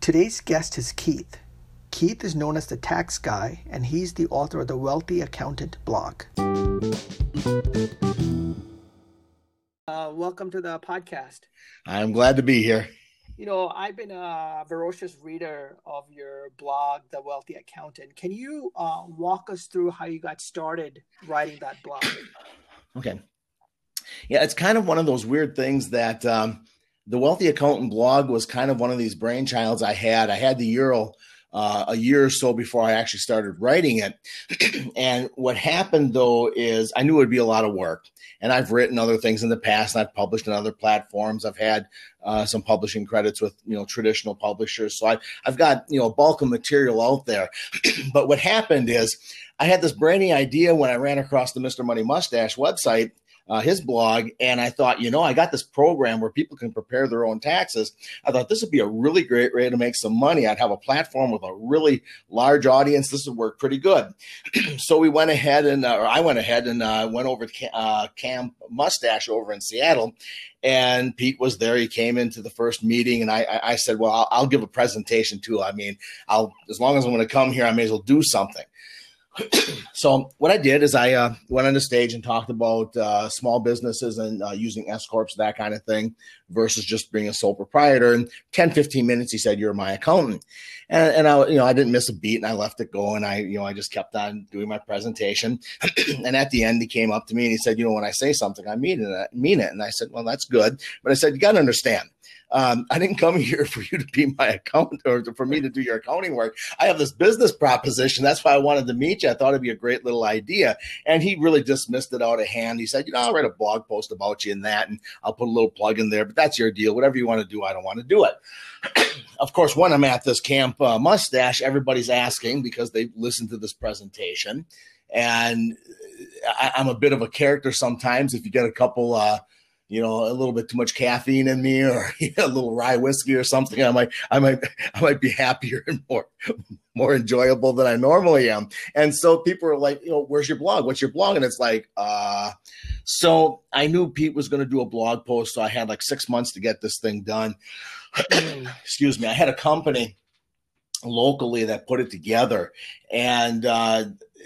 Today's guest is Keith. Keith is known as the tax guy, and he's the author of the Wealthy Accountant blog. Uh, welcome to the podcast. I'm glad to be here. You know, I've been a ferocious reader of your blog, The Wealthy Accountant. Can you uh, walk us through how you got started writing that blog? Okay. Yeah, it's kind of one of those weird things that um, the Wealthy Accountant blog was kind of one of these brainchilds I had. I had the Euro uh, a year or so before I actually started writing it. and what happened though is I knew it would be a lot of work. And I've written other things in the past, and I've published in other platforms. I've had uh, some publishing credits with you know traditional publishers, so I, I've got you know a bulk of material out there. but what happened is I had this brainy idea when I ran across the Mr. Money Mustache website uh, his blog, and I thought, you know, I got this program where people can prepare their own taxes. I thought this would be a really great way to make some money. I'd have a platform with a really large audience. This would work pretty good. so we went ahead and, uh, or I went ahead and uh, went over to uh, Camp Mustache over in Seattle, and Pete was there. He came into the first meeting, and I, I said, "Well, I'll, I'll, give a presentation too. I mean, I'll as long as I'm going to come here, I may as well do something." so what I did is I uh, went on the stage and talked about uh, small businesses and uh, using S corps, that kind of thing, versus just being a sole proprietor. And 10, 15 minutes, he said, "You're my accountant," and, and I, you know, I didn't miss a beat, and I left it going. I, you know, I just kept on doing my presentation. and at the end, he came up to me and he said, "You know, when I say something, I mean it. I mean it." And I said, "Well, that's good," but I said, "You got to understand." Um, I didn't come here for you to be my accountant or for me to do your accounting work. I have this business proposition. That's why I wanted to meet you. I thought it'd be a great little idea. And he really dismissed it out of hand. He said, you know, I'll write a blog post about you and that, and I'll put a little plug in there, but that's your deal. Whatever you want to do, I don't want to do it. of course, when I'm at this camp uh, mustache, everybody's asking because they listened to this presentation. And I, am a bit of a character sometimes. If you get a couple, uh, you know, a little bit too much caffeine in me or a little rye whiskey or something, I might, I might, I might be happier and more, more enjoyable than I normally am. And so people are like, you know, where's your blog? What's your blog? And it's like, uh, so I knew Pete was going to do a blog post. So I had like six months to get this thing done. Excuse me. I had a company locally that put it together and, uh,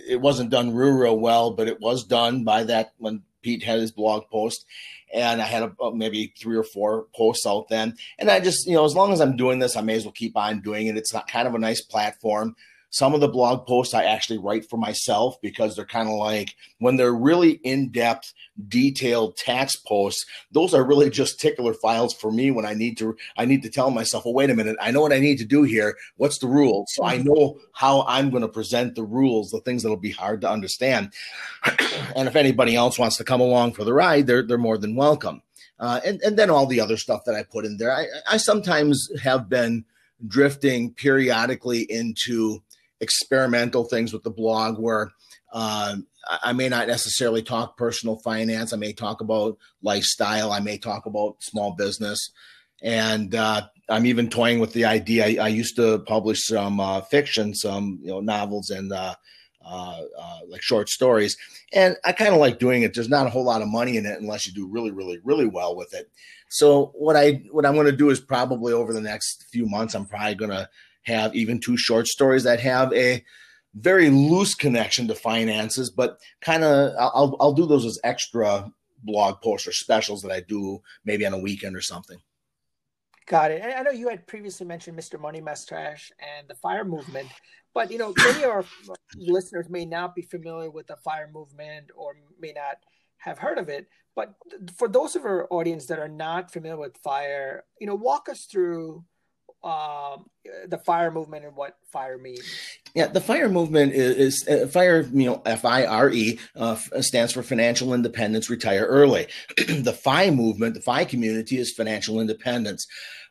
it wasn't done real, real well, but it was done by that when Pete had his blog post and I had a, uh, maybe three or four posts out then. And I just, you know, as long as I'm doing this, I may as well keep on doing it. It's not kind of a nice platform. Some of the blog posts I actually write for myself because they're kind of like when they're really in depth, detailed tax posts, those are really just tickler files for me when I need to I need to tell myself, well, wait a minute, I know what I need to do here. What's the rule? So I know how I'm going to present the rules, the things that'll be hard to understand. and if anybody else wants to come along for the ride, they're they're more than welcome. Uh, and and then all the other stuff that I put in there. I, I sometimes have been drifting periodically into experimental things with the blog where uh, I may not necessarily talk personal finance. I may talk about lifestyle. I may talk about small business. And uh, I'm even toying with the idea. I, I used to publish some uh, fiction, some you know novels and uh, uh, uh, like short stories, and I kind of like doing it. There's not a whole lot of money in it unless you do really, really, really well with it. So what I what I'm going to do is probably over the next few months, I'm probably going to have even two short stories that have a very loose connection to finances, but kind of I'll I'll do those as extra blog posts or specials that I do maybe on a weekend or something. Got it. And I know you had previously mentioned Mr. Money Mustache and the fire movement, but you know many of our listeners may not be familiar with the fire movement or may not have heard of it. But for those of our audience that are not familiar with fire, you know, walk us through um, the fire movement and what fire means. Yeah, the fire movement is, is uh, fire. You know, F I R E uh, stands for financial independence. Retire early. the FI movement, the FI community, is financial independence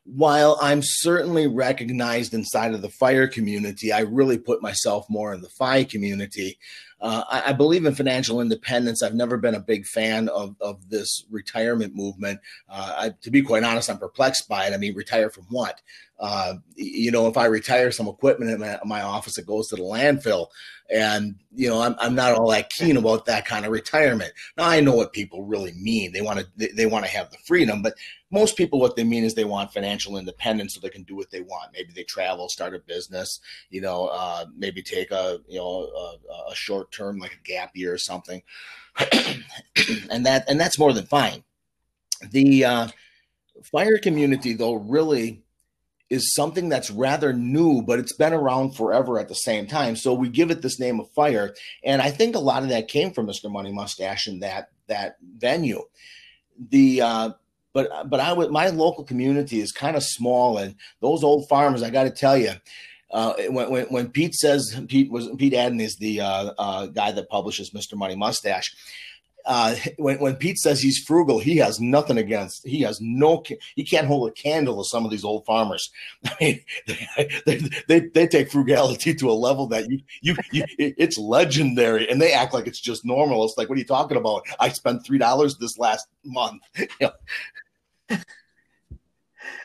while I'm certainly recognized inside of the fire community, I really put myself more in the FI community. Uh, I, I, believe in financial independence. I've never been a big fan of, of this retirement movement. Uh, I, to be quite honest, I'm perplexed by it. I mean, retire from what? Uh, you, know, if I retire some equipment in my, my office, it goes to the landfill. And, you know, I'm, I'm not all that keen about that kind of retirement. Now, I know what people really mean. They want to, they, want to have the freedom, but most people, what they mean is they want financial independence so they can do what they want. Maybe they travel, start a business, you know, uh, maybe take a, you know, a, a short term, like a gap year or something. and that, and that's more than fine. The, uh, fire community though really is something that's rather new, but it's been around forever at the same time. So we give it this name of fire, and I think a lot of that came from Mr. Money Mustache and that that venue. The uh, but but I would my local community is kind of small, and those old farmers, I got to tell you. Uh, when, when, when Pete says Pete was Pete Adeney is the uh, uh, guy that publishes Mr. Money Mustache, uh, when, when Pete says he's frugal, he has nothing against. He has no. He can't hold a candle to some of these old farmers. I mean, they, they, they take frugality to a level that you you, you it's legendary, and they act like it's just normal. It's like, what are you talking about? I spent three dollars this last month.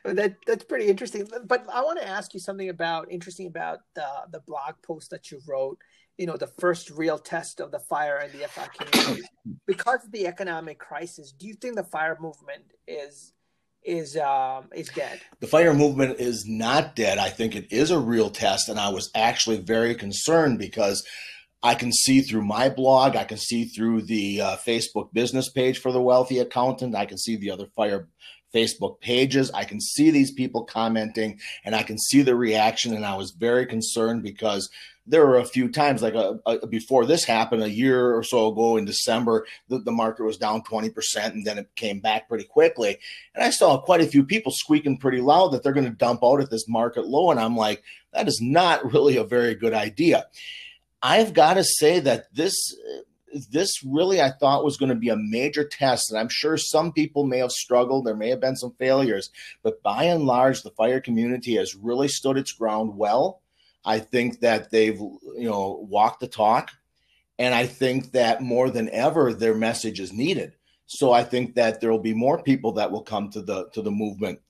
that that's pretty interesting. But I want to ask you something about interesting about the the blog post that you wrote you know the first real test of the fire and the FI community because of the economic crisis. Do you think the fire movement is is um, is dead? The fire movement is not dead. I think it is a real test, and I was actually very concerned because. I can see through my blog. I can see through the uh, Facebook business page for the wealthy accountant. I can see the other fire Facebook pages. I can see these people commenting and I can see the reaction. And I was very concerned because there were a few times like a, a, before this happened a year or so ago in december the, the market was down 20% and then it came back pretty quickly and i saw quite a few people squeaking pretty loud that they're going to dump out at this market low and i'm like that is not really a very good idea i've got to say that this this really i thought was going to be a major test and i'm sure some people may have struggled there may have been some failures but by and large the fire community has really stood its ground well I think that they've you know walked the talk, and I think that more than ever their message is needed. So I think that there will be more people that will come to the to the movement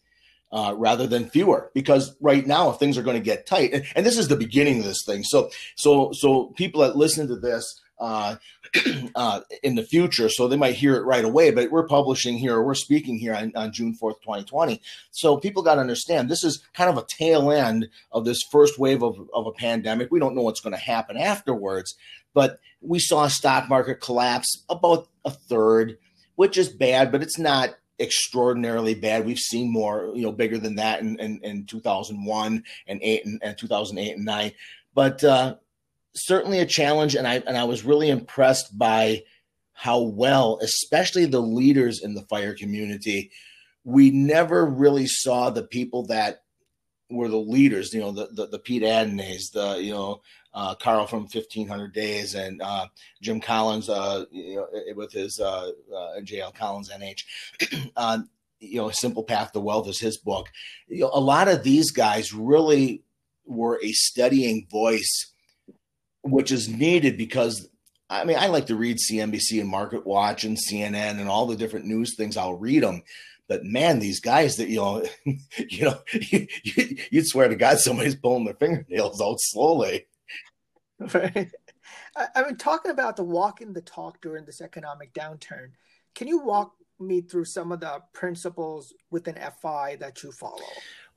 uh, rather than fewer because right now if things are going to get tight and, and, this is the beginning of this thing so so so people that listen to this uh, uh, in the future, so they might hear it right away. But we're publishing here, or we're speaking here on, on June 4th, 2020. So people got to understand this is kind of a tail end of this first wave of, of a pandemic. We don't know what's going to happen afterwards, but we saw a stock market collapse about a third, which is bad, but it's not extraordinarily bad. We've seen more, you know, bigger than that in, in, in 2001 and eight and, and 2008 and nine. But uh, certainly a challenge, and I and I was really impressed by how well, especially the leaders in the fire community, we never really saw the people that were the leaders. You know, the the, the Pete Adeneys, the you know uh, Carl from 1500 Days, and uh, Jim Collins uh, you know, with his uh, uh, JL Collins NH. Uh, you know, Simple Path to Wealth is his book. You know, a lot of these guys really were a studying voice which is needed because I mean, I like to read CNBC and Market Watch and CNN and all the different news things. I'll read them, but man, these guys that you know, you know, you, would swear to God somebody's pulling their fingernails out slowly. Right. I, I mean, talking about the walking the talk during this economic downturn, can you walk me through some of the principles within FI that you follow?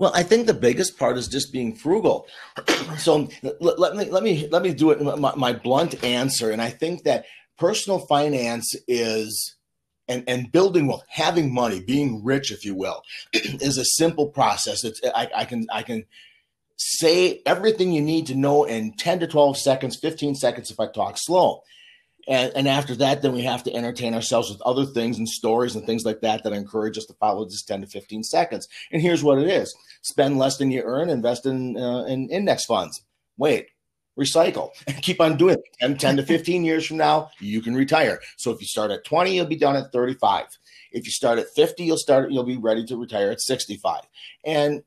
Well, I think the biggest part is just being frugal. so let, let, me let me let me do it my, my blunt answer, and I think that personal finance is and and building wealth, having money, being rich, if you will, is a simple process. It's I, I can I can say everything you need to know in 10 to 12 seconds, 15 seconds if I talk slow. And, and after that, then we have to entertain ourselves with other things and stories and things like that that encourage us to follow this 10 to 15 seconds. And here's what it is spend less than you earn, invest in, uh, in index funds. Wait, recycle and keep on doing it. 10, 10 to 15 years from now, you can retire. So if you start at 20, you'll be done at 35. If you start at 50, you'll start you'll be ready to retire at 65. And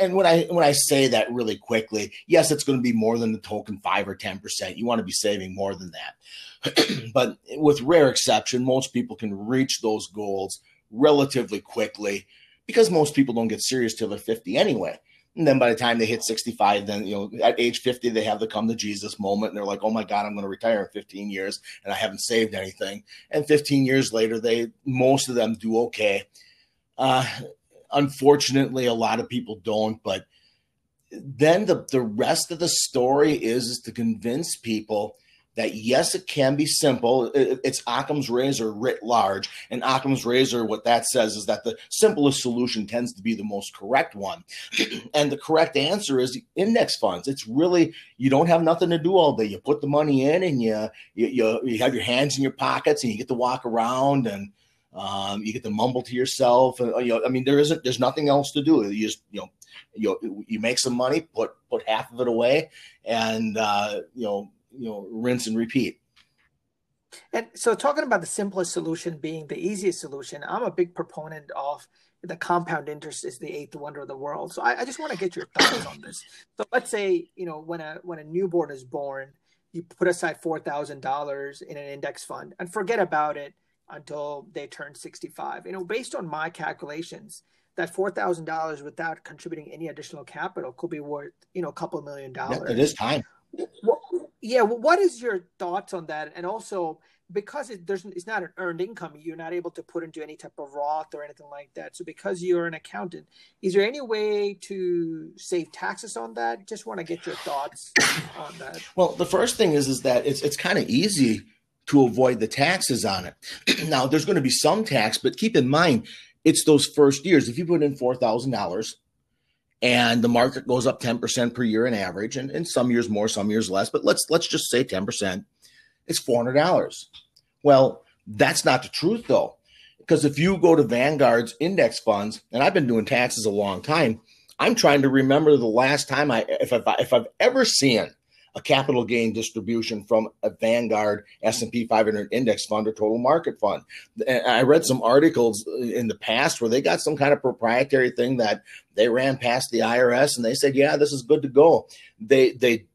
and when I when I say that really quickly, yes, it's going to be more than the token 5 or 10%. You want to be saving more than that. but with rare exception, most people can reach those goals relatively quickly because most people don't get serious till they're 50 anyway. And then by the time they hit 65, then, you know, at age 50, they have the come to Jesus moment. And they're like, oh my God, I'm going to retire in 15 years and I haven't saved anything. And 15 years later, they, most of them do okay. Uh, unfortunately, a lot of people don't. But then the, the rest of the story is, is to convince people that yes, it can be simple. It's Occam's razor writ large. And Occam's razor, what that says is that the simplest solution tends to be the most correct one. and the correct answer is index funds. It's really, you don't have nothing to do all day. You put the money in and you, you, you, have your hands in your pockets and you get to walk around and um, you get to mumble to yourself. And, you know, I mean, there isn't, there's nothing else to do. You just, you know, you, you make some money, put, put half of it away and, uh, you know, you know rinse and repeat and so talking about the simplest solution being the easiest solution i'm a big proponent of the compound interest is the eighth wonder of the world so i, I just want to get your thoughts on this so let's say you know when a when a newborn is born you put aside $4000 in an index fund and forget about it until they turn 65 you know based on my calculations that four thousand dollars without contributing any additional capital could be worth you know a couple million dollars. It is time. Well, yeah, what is your thoughts on that? And also, because it, there's it's not an earned income, you're not able to put into any type of Roth or anything like that. So, because you're an accountant, is there any way to save taxes on that? Just want to get your thoughts on that. Well, the first thing is is that it's it's kind of easy to avoid the taxes on it. now, there's going to be some tax, but keep in mind it's those first years. If you put in four thousand dollars and the market goes up 10% per year in average and, and some years more some years less but let's let's just say 10% it's $400 well that's not the truth though because if you go to vanguard's index funds and i've been doing taxes a long time i'm trying to remember the last time i if i've, if I've ever seen a capital gain distribution from a Vanguard S&P 500 index fund or total market fund. I read some articles in the past where they got some kind of proprietary thing that they ran past the IRS and they said, "Yeah, this is good to go." They they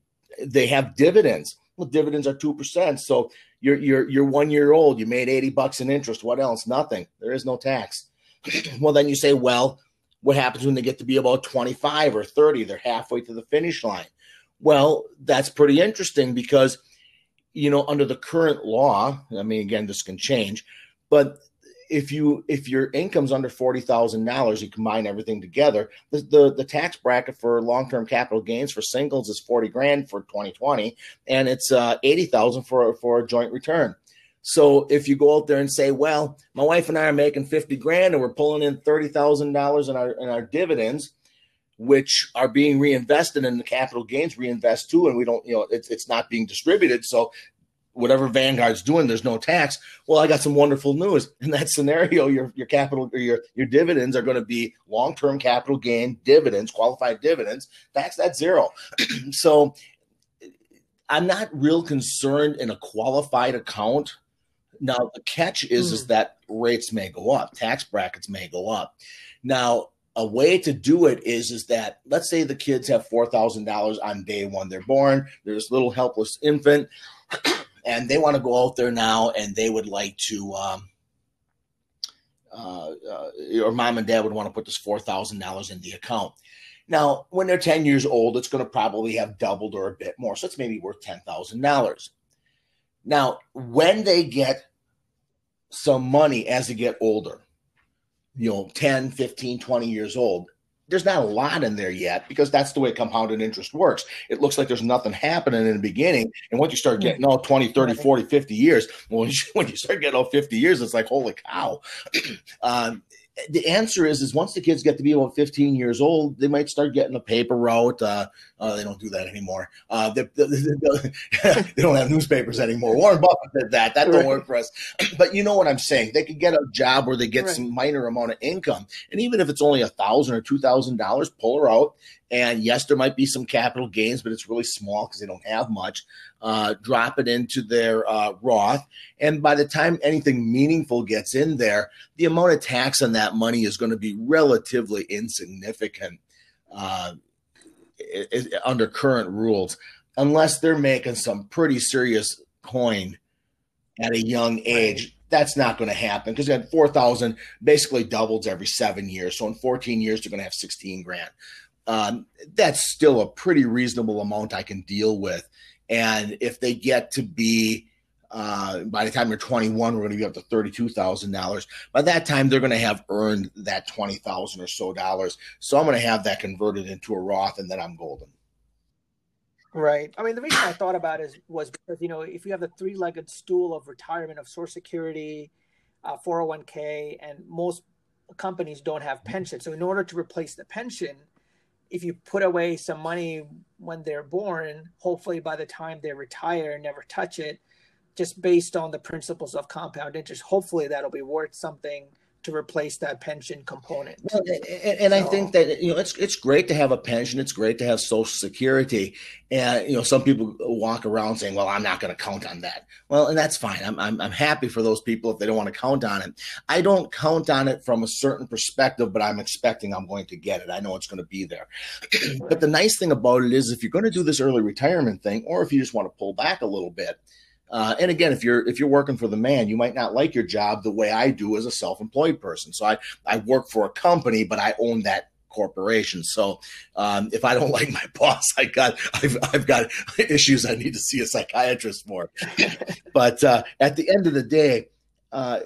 they have dividends. Well, dividends are 2%. So you're you're you're 1 year old, you made 80 bucks in interest. What else? Nothing. There is no tax. well, then you say, "Well, what happens when they get to be about 25 or 30? They're halfway to the finish line." Well, that's pretty interesting because, you know, under the current law, I mean, again, this can change, but if you if your income's under forty thousand dollars, you combine everything together. The, the, the tax bracket for long term capital gains for singles is forty grand for twenty twenty, and it's uh, eighty thousand for for a joint return. So if you go out there and say, "Well, my wife and I are making fifty grand, and we're pulling in thirty thousand dollars in our in our dividends," which are being reinvested in the capital gains reinvest too, and we don't, you know, it's it's not being distributed. So whatever Vanguard's doing, there's no tax. Well, I got some wonderful news. In that scenario, your your capital or your your dividends are going to be long term capital gain dividends, qualified dividends. Tax that zero. so I'm not real concerned in a qualified account. Now the catch is mm. is hmm. that rates may go up, tax brackets may go up. Now a way to do it is is that let's say the kids have four thousand dollars on day one they're born they're this little helpless infant and they want to go out there now and they would like to um, uh, uh, or mom and dad would want to put this four thousand dollars in the account. Now when they're 10 years old it's going to probably have doubled or a bit more so it's maybe worth ten thousand dollars. Now when they get some money as they get older you know 10 15 20 years old there's not a lot in there yet because that's the way compounded interest works. It looks like there's nothing happening in the beginning. And once you start getting all 20 30 40 50 years well, when you, when you start getting all 50 years it's like holy cow. Um, the answer is is once the kids get to be about 15 years old, they might start getting a paper route. Uh, uh, they don't do that anymore. Uh, they, they, they, they, don't have newspapers anymore. Warren Buffett did that. That don't work for us. But you know what I'm saying? They could get a job where they get right. some minor amount of income, and even if it's only a thousand or two thousand dollars, pull her out. And yes, there might be some capital gains, but it's really small because they don't have much uh, drop it into their uh, Roth. And by the time anything meaningful gets in there, the amount of tax on that money is going to be relatively insignificant uh, it, it, under current rules, unless they're making some pretty serious coin at a young age. That's not going to happen because at 4,000 basically doubles every seven years. So in 14 years, they're going to have 16 grand. Um, that's still a pretty reasonable amount I can deal with. And if they get to be uh, by the time you're 21, we're going to be up to $32,000. By that time, they're going to have earned that 20,000 or so dollars. So I'm going to have that converted into a Roth and then I'm golden. Right. I mean, the reason I thought about it was because, you know, if you have the three legged stool of retirement of Social Security, uh, 401k, and most companies don't have pension. So, in order to replace the pension, if you put away some money when they're born, hopefully by the time they retire, never touch it, just based on the principles of compound interest, hopefully that'll be worth something to replace that pension component. Well, and, and so, I think that you know it's it's great to have a pension. It's great to have Social Security, and you know some people walk around saying, "Well, I'm not going to count on that." Well, and that's fine. I'm, I'm I'm happy for those people if they don't want to count on it. I don't count on it from a certain perspective, but I'm expecting I'm going to get it. I know it's going to be there. but the nice thing about it is, if you're going to do this early retirement thing, or if you just want to pull back a little bit uh, and again, if you're if you're working for the man, you might not like your job the way I do as a self-employed person. So I I work for a company, but I own that corporation. So um, if I don't like my boss, I got I've I've got issues I need to see a psychiatrist for. but uh, at the end of the day, uh,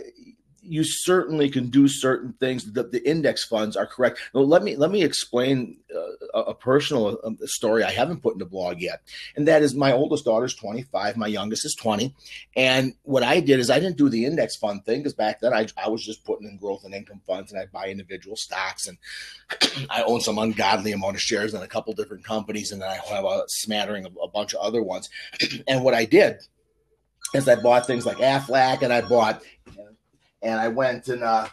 you certainly can do certain things. The, the index funds are correct. Well, let me let me explain uh, a personal uh, story I haven't put in the blog yet, and that is my oldest daughter's 25, my youngest is 20, and what I did is I didn't do the index fund thing because back then I, I was just putting in growth and income funds and I buy individual stocks and I own some ungodly amount of shares in a couple different companies and then I have a smattering of a bunch of other ones, and what I did is I bought things like Aflac and I bought and I went and uh,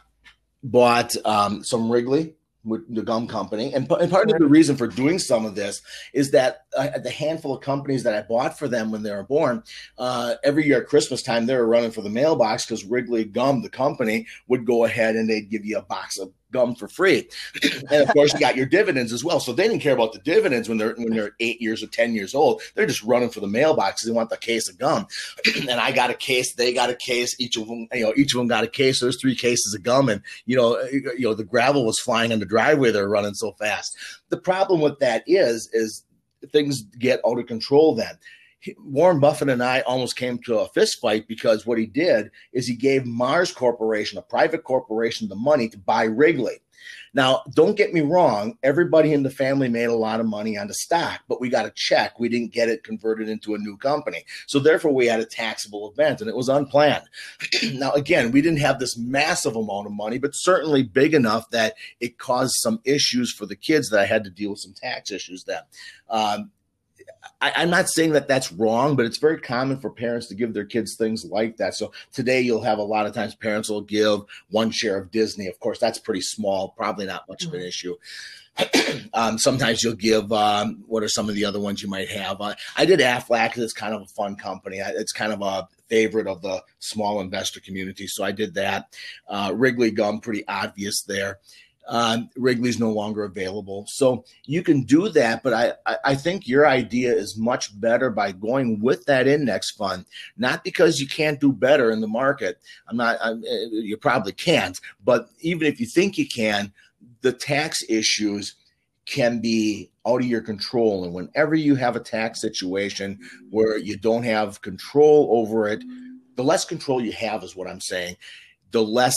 bought um, some Wrigley with the gum company. And, and part of the reason for doing some of this is that uh, the handful of companies that I bought for them when they were born, uh, every year at Christmas time, they were running for the mailbox because Wrigley Gum, the company, would go ahead and they'd give you a box of gum for free. and of course, you got your dividends as well. So they didn't care about the dividends when they're when they're eight years or ten years old. They're just running for the mailboxes. They want the case of gum. and I got a case. They got a case. Each of them, you know, each of them got a case. So there's three cases of gum, and you know, eh, eh, you know, the gravel was flying in the driveway. They're running so fast. The problem with that is, is things get out of control then. Warren Buffett and I almost came to a fist fight because what he did is he gave Mars Corporation, a private corporation, the money to buy Wrigley. Now, don't get me wrong, everybody in the family made a lot of money on the stock, but we got a check. We didn't get it converted into a new company. So therefore we had a taxable event and it was unplanned. now, again, we didn't have this massive amount of money, but certainly big enough that it caused some issues for the kids that I had to deal with some tax issues then. Um, I, am not saying that that's wrong, but it's very common for parents to give their kids things like that. So today you'll have a lot of times parents will give one share of Disney. Of course, that's pretty small, probably not much of an mm-hmm. issue. um, sometimes you'll give um, what are some of the other ones you might have? Uh, I did Aflac because it's kind of a fun company. It's kind of a favorite of the small investor community, so I did that. Uh, Wrigley Gum, pretty obvious there um, Wrigley's no longer available. So you can do that, but I, I think your idea is much better by going with that index fund, not because you can't do better in the market. I'm not, I'm, uh, you probably can't, but even if you think you can, the tax issues can be out of your control. And whenever you have a tax situation where you don't have control over it, the less control you have is what I'm saying, the less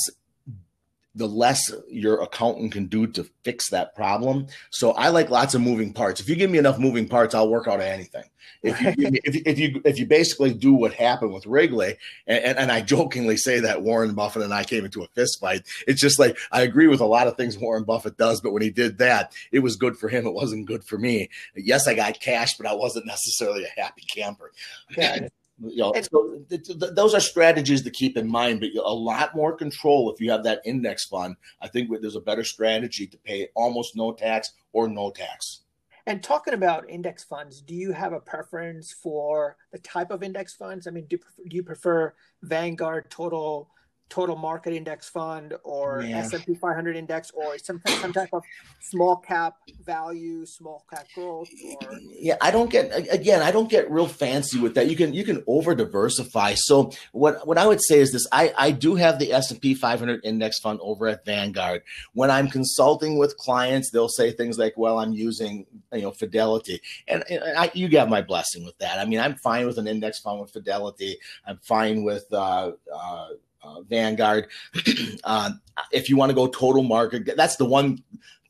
the less your accountant can do to fix that problem. So I like lots of moving parts. If you give me enough moving parts, I'll work out anything. If you, if, if, you if you basically do what happened with Wrigley, and, and, I jokingly say that Warren Buffett and I came into a fist fight. It's just like I agree with a lot of things Warren Buffett does, but when he did that, it was good for him. It wasn't good for me. Yes, I got cash, but I wasn't necessarily a happy camper. Yeah you know, so th- th- those are strategies to keep in mind, but a lot more control if you have that index fund. I think there's a better strategy to pay almost no tax or no tax. And talking about index funds, do you have a preference for the type of index funds? I mean, do, do you prefer Vanguard Total total market index fund or yeah. S&P 500 index or some some type of small cap value, small cap growth or Yeah, I don't get again, I don't get real fancy with that. You can you can over diversify. So what what I would say is this, I I do have the S&P 500 index fund over at Vanguard. When I'm consulting with clients, they'll say things like, "Well, I'm using, you know, Fidelity." And, and I, you got my blessing with that. I mean, I'm fine with an index fund with Fidelity. I'm fine with uh, uh uh, Vanguard. uh, if you want to go total market, that's the one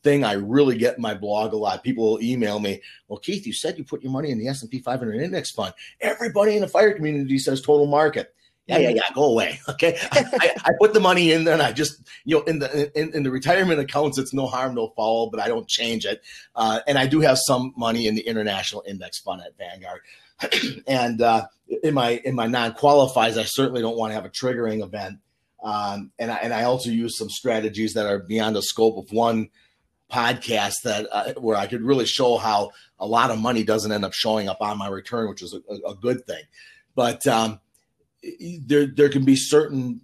thing I really get in my blog a lot. People will email me, "Well, Keith, you said you put your money in the S and P 500 index fund. Everybody in the fire community says total market." Yeah, yeah, yeah. Go away. Okay, I, I, put the money in there, and I just, you know, in the in, in, the retirement accounts, it's no harm, no foul, but I don't change it. Uh, and I do have some money in the international index fund at Vanguard. and uh, in my in my non qualifies, I certainly don't want to have a triggering event. Um, and I and I also use some strategies that are beyond the scope of one podcast that uh, where I could really show how a lot of money doesn't end up showing up on my return, which is a, a good thing. But um, there there can be certain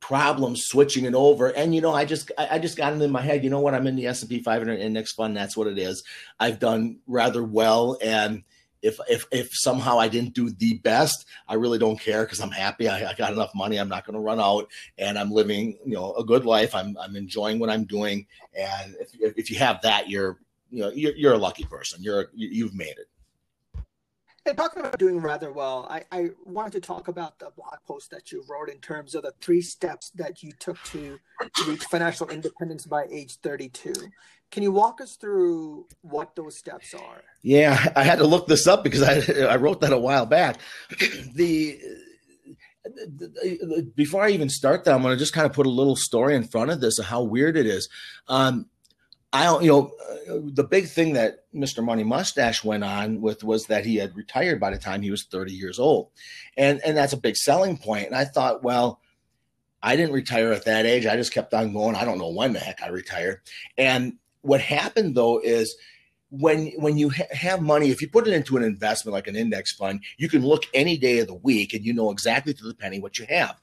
problems switching it over. And you know i just I, I, just got it in my head you know what? I'm in the s&p 500 index fund. That's what it is. I've done rather well. And if if if somehow I didn't do the best, I really don't care because I'm happy. I, I, got enough money. I'm not going to run out, and I'm living you know a good life. I'm I'm enjoying what I'm doing, and if if you have that, you're you know you're, you're a lucky person. You're you've made it. And talking about doing rather well, I, I wanted to talk about the blog post that you wrote in terms of the three steps that you took to reach financial independence by age 32. Can you walk us through what those steps are? Yeah, I had to look this up because I I wrote that a while back. the before I even start that, I'm going to just kind of put a little story in front of this of how weird it is. Um, I don't, you know, uh, the big thing that Mr. Money Mustache went on with was that he had retired by the time he was 30 years old, and and that's a big selling point. And I thought, well, I didn't retire at that age. I just kept on going. I don't know when the heck I retired. And what happened though is when when you ha- have money if you put it into an investment like an index fund you can look any day of the week and you know exactly to the penny what you have.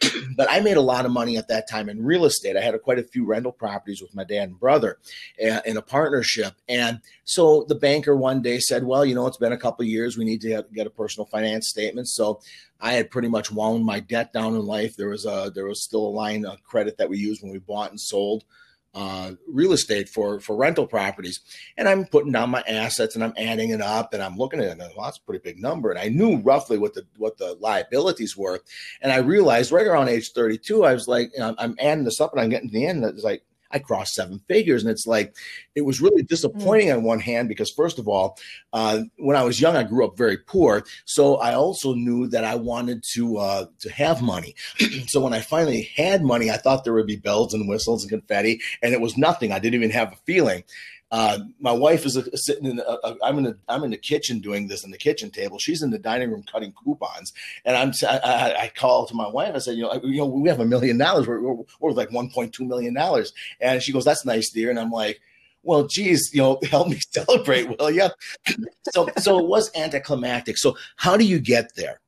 But i made a lot of money at that time in real estate. I had a, quite a few rental properties with my dad and brother uh, in a partnership. And so the banker one day said well you know it's been a couple years. We need to have, get a personal finance statement. So I had pretty much wound my debt down in life. There was a there was still a line of credit that we used when we bought and sold uh, real estate for for rental properties, and I'm putting down my assets and I'm adding it up and I'm looking at it. And well, that's a pretty big number, and I knew roughly what the what the liabilities were, and I realized right around age 32, I was like, you know, I'm adding this up and I'm getting to the end. And It's like I crossed seven figures. And it's like, it was really disappointing mm. on one hand because, first of all, uh, when I was young, I grew up very poor. So I also knew that I wanted to, uh, to have money. so when I finally had money, I thought there would be bells and whistles and confetti, and it was nothing. I didn't even have a feeling. Uh, my wife is a, sitting in. A, a, I'm in. A, I'm in the kitchen doing this in the kitchen table. She's in the dining room cutting coupons, and I'm. I, I call to my wife. I said, you know, you know, we have a million dollars. We're, we're, we're like 1.2 million dollars, and she goes, "That's nice, dear." And I'm like, well, geez, you know, help me celebrate, will you? so, so it was anticlimactic. So, how do you get there?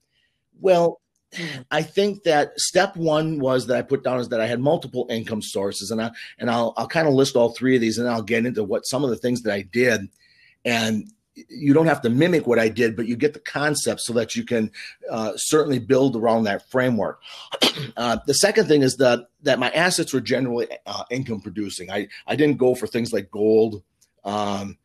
Well, I think that step one was that I put down is that I had multiple income sources, and I and I'll I'll kind of list all three of these, and I'll get into what some of the things that I did, and you don't have to mimic what I did, but you get the concept so that you can uh, certainly build around that framework. Uh, the second thing is that that my assets were generally uh, income producing. I I didn't go for things like gold. Um,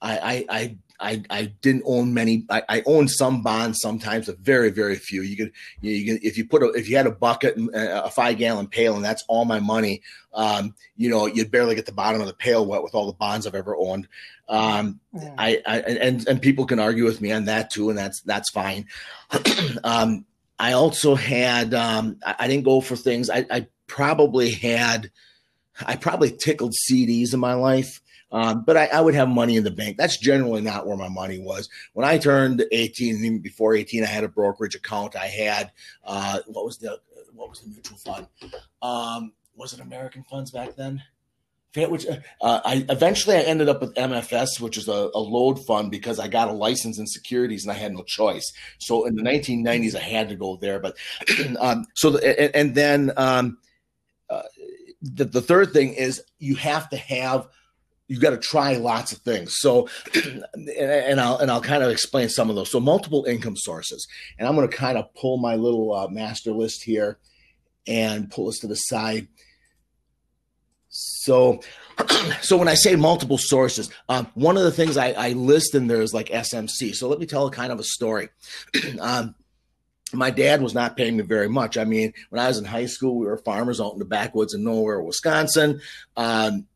I, I, I I, I didn't own many. I, I owned some bonds sometimes, but very very few. You could you, you could, if you put a, if you had a bucket and a five gallon pail and that's all my money, um, you know you'd barely get the bottom of the pail wet with all the bonds I've ever owned. Um, yeah. I, I and and people can argue with me on that too, and that's that's fine. um, I also had um, I, I, didn't go for things. I, I probably had I probably tickled CDs in my life. Um, but I, I, would have money in the bank. That's generally not where my money was. When I turned 18, even before 18, I had a brokerage account. I had uh, what was the what was the mutual fund? Um, was it American Funds back then? which uh, I eventually I ended up with MFS, which is a, a, load fund because I got a license in securities and I had no choice. So in the 1990s, I had to go there. But um, so the, and, and, then um, uh, the, the third thing is you have to have you got to try lots of things. So, and I'll and I'll kind of explain some of those. So, multiple income sources, and I'm going to kind of pull my little uh, master list here and pull this to the side. So, so when I say multiple sources, um, one of the things I, I, list in there is like SMC. So let me tell a kind of a story. um, my dad was not paying me very much. I mean, when I was in high school, we were farmers out in the backwoods of nowhere, Wisconsin. Um,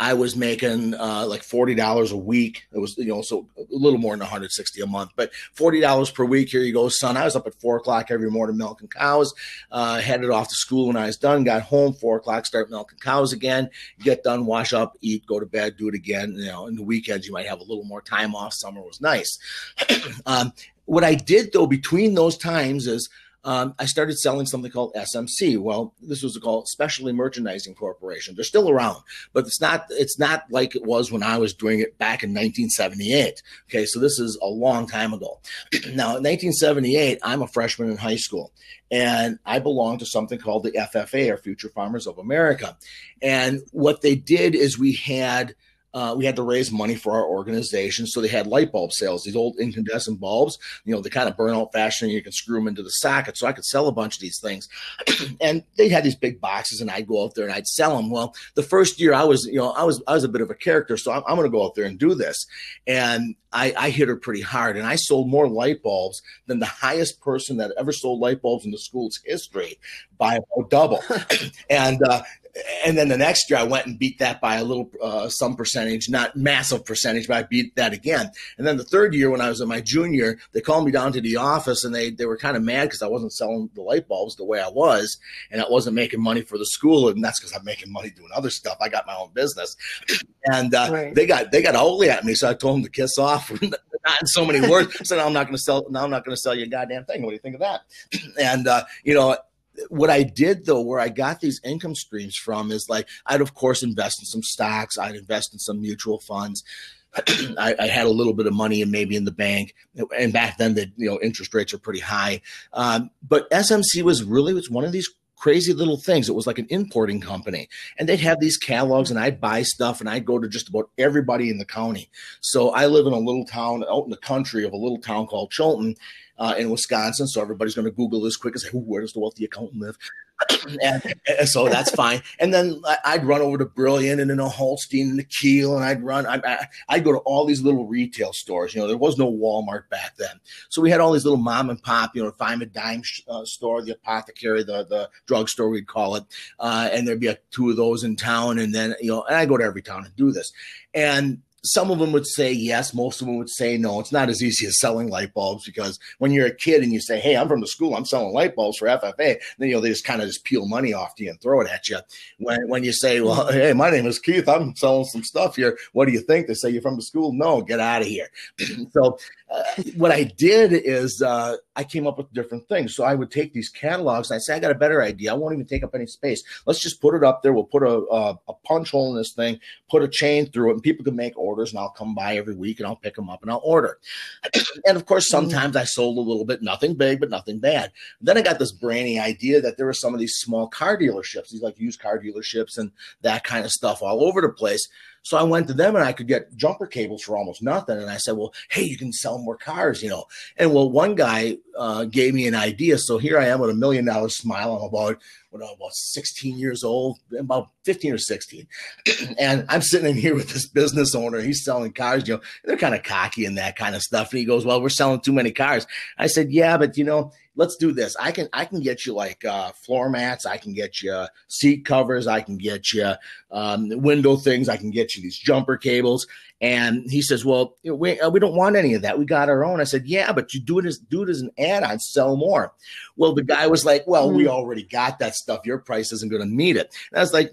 I was making uh, like forty dollars a week. It was you know so a little more than one hundred sixty a month, but forty dollars per week. Here you go, son. I was up at four o'clock every morning milking cows. Uh, headed off to school when I was done. Got home four o'clock, start milking cows again. Get done, wash up, eat, go to bed, do it again. You know, in the weekends you might have a little more time off. Summer was nice. um, what I did though between those times is um, I started selling something called SMC. Well, this was called Specialty Merchandising Corporation. They're still around, but it's not it's not like it was when I was doing it back in 1978. Okay, so this is a long time ago. now, in 1978, I'm a freshman in high school, and I belong to something called the FFA, or Future Farmers of America. And what they did is we had – uh, we had to raise money for our organization. So they had light bulb sales, these old incandescent bulbs, you know, they kind of burn out and you can screw them into the socket. So I could sell a bunch of these things. and they had these big boxes and I'd go out there and I'd sell them. Well, the first year I was, you know, I was, I was a bit of a character. So I'm, I'm going to go out there and do this. And I, I hit her pretty hard and I sold more light bulbs than the highest person that ever sold light bulbs in the school's history by about double. and, uh, and then the next year I went and beat that by a little uh, some percentage, not massive percentage, but I beat that again. And then the third year when I was in my junior, they called me down to the office and they they were kind of mad because I wasn't selling the light bulbs the way I was, and I wasn't making money for the school, and that's because I'm making money doing other stuff. I got my own business, and uh, right. they got they got ugly at me, so I told them to kiss off. not in so many words. So now I'm not going to sell. Now I'm not going to sell you a goddamn thing. What do you think of that? and uh, you know, what I did though, where I got these income streams from is like I'd of course invest in some stocks, I'd invest in some mutual funds. I, I, had a little bit of money and maybe in the bank, and back then the you know interest rates are pretty high. Um, but SMC was really was one of these crazy little things. It was like an importing company, and they'd have these catalogs, and I'd buy stuff, and I'd go to just about everybody in the county. So I live in a little town out in the country of a little town called Chilton, uh, in Wisconsin. So everybody's going to Google this quick and say, where does the wealthy accountant live? and, and, so that's fine. And then I'd run over to Brillion and then a Holstein and the Kiel, and I'd run. I, I'd go to all these little retail stores. You know, there was no Walmart back then, so we had all these little mom and pop. You know, find a dime uh, store, the apothecary, the the drugstore, we'd call it, uh, and there'd be a, two of those in town. And then you know, and I go to every town and do this, and some of them would say yes, most of them would say no. It's not as easy as selling light bulbs because when you're a kid and you say, "Hey, I'm from the school, I'm selling light bulbs for FFA," then you know they just kind of just peel money off to you and throw it at you. When when you say, "Well, hey, my name is Keith, I'm selling some stuff here. What do you think?" They say, "You're from the school." No, get out of here. so uh, what I did is uh, I came up with different things. So I would take these catalogs and I say, I got a better idea. I won't even take up any space. Let's just put it up there. We'll put a, a, a punch hole in this thing, put a chain through it, and people can make orders. And I'll come by every week and I'll pick them up and I'll order. and of course, mm-hmm. sometimes I sold a little bit, nothing big, but nothing bad. Then I got this brainy idea that there were some of these small car dealerships, these like used car dealerships and that kind of stuff all over the place. So I went to them and I could get jumper cables for almost nothing. And I said, well, hey, you can sell more cars, you know. And well, one guy uh, gave me an idea. So here I am with a million dollar smile. I'm about, what, about 16 years old, about 15 or 16. and I'm sitting in here with this business owner. He's selling cars, you know, they're kind of cocky and that kind of stuff. And he goes, well, we're selling too many cars. I said, yeah, but you know, let's do this. I can I can get you like uh, floor mats. I can get you seat covers. I can get you um, window things. I can get you these jumper cables. And he says, "Well, we, uh, we don't want any of that. We got our own." I said, "Yeah, but you do it as do it as an add-on, sell more." Well, the guy was like, "Well, we hmm. already got that stuff. Your price isn't going to meet it." And I was like,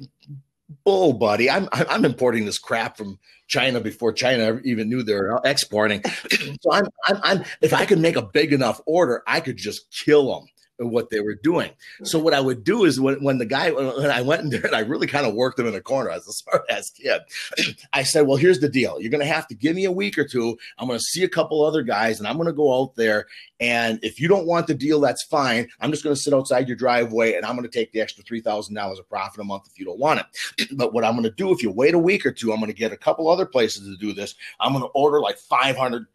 bull, buddy. I'm I'm importing this crap from China before China even knew they're exporting. so I'm, I'm I'm if I could make a big enough order, I could just kill them what they were doing. So what I would do is when, when the guy when I went in there and I really kind of worked him in a corner as a smart ass kid, I said, "Well, here's the deal. You're going to have to give me a week or two. I'm going to see a couple other guys, and I'm going to go out there. And if you don't want the deal, that's fine. I'm just going to sit outside your driveway, and I'm going to take the extra three thousand dollars of profit a month if you don't want it. but what I'm going to do, if you wait a week or two, I'm going to get a couple other places to do this. I'm going to order like 500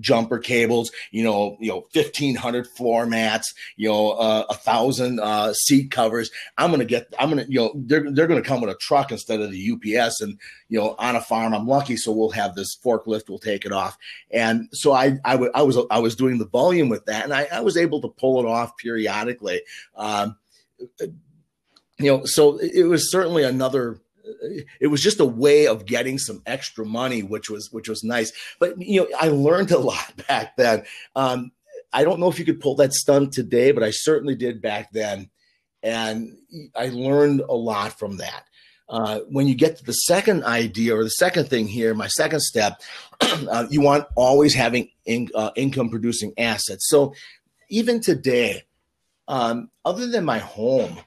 jumper cables, you know, you know, fifteen hundred floor mats, you know, uh, a thousand uh, seat covers. I'm gonna get, I'm gonna, you know, they're they're gonna come with a truck instead of the UPS, and you know, on a farm, I'm lucky, so we'll have this forklift, we'll take it off, and so I I, w- I was I was doing the volume with that, and I, I was able to pull it off periodically. Um, you know, so it was certainly another it was just a way of getting some extra money, which was which was nice. But you know, I learned a lot back then. Um, I don't know if you could pull that stunt today, but I certainly did back then, and I learned a lot from that. Uh, when you get to the second idea or the second thing here, my second step, uh, you want always having in, uh, income producing assets. So even today, um, other than my home,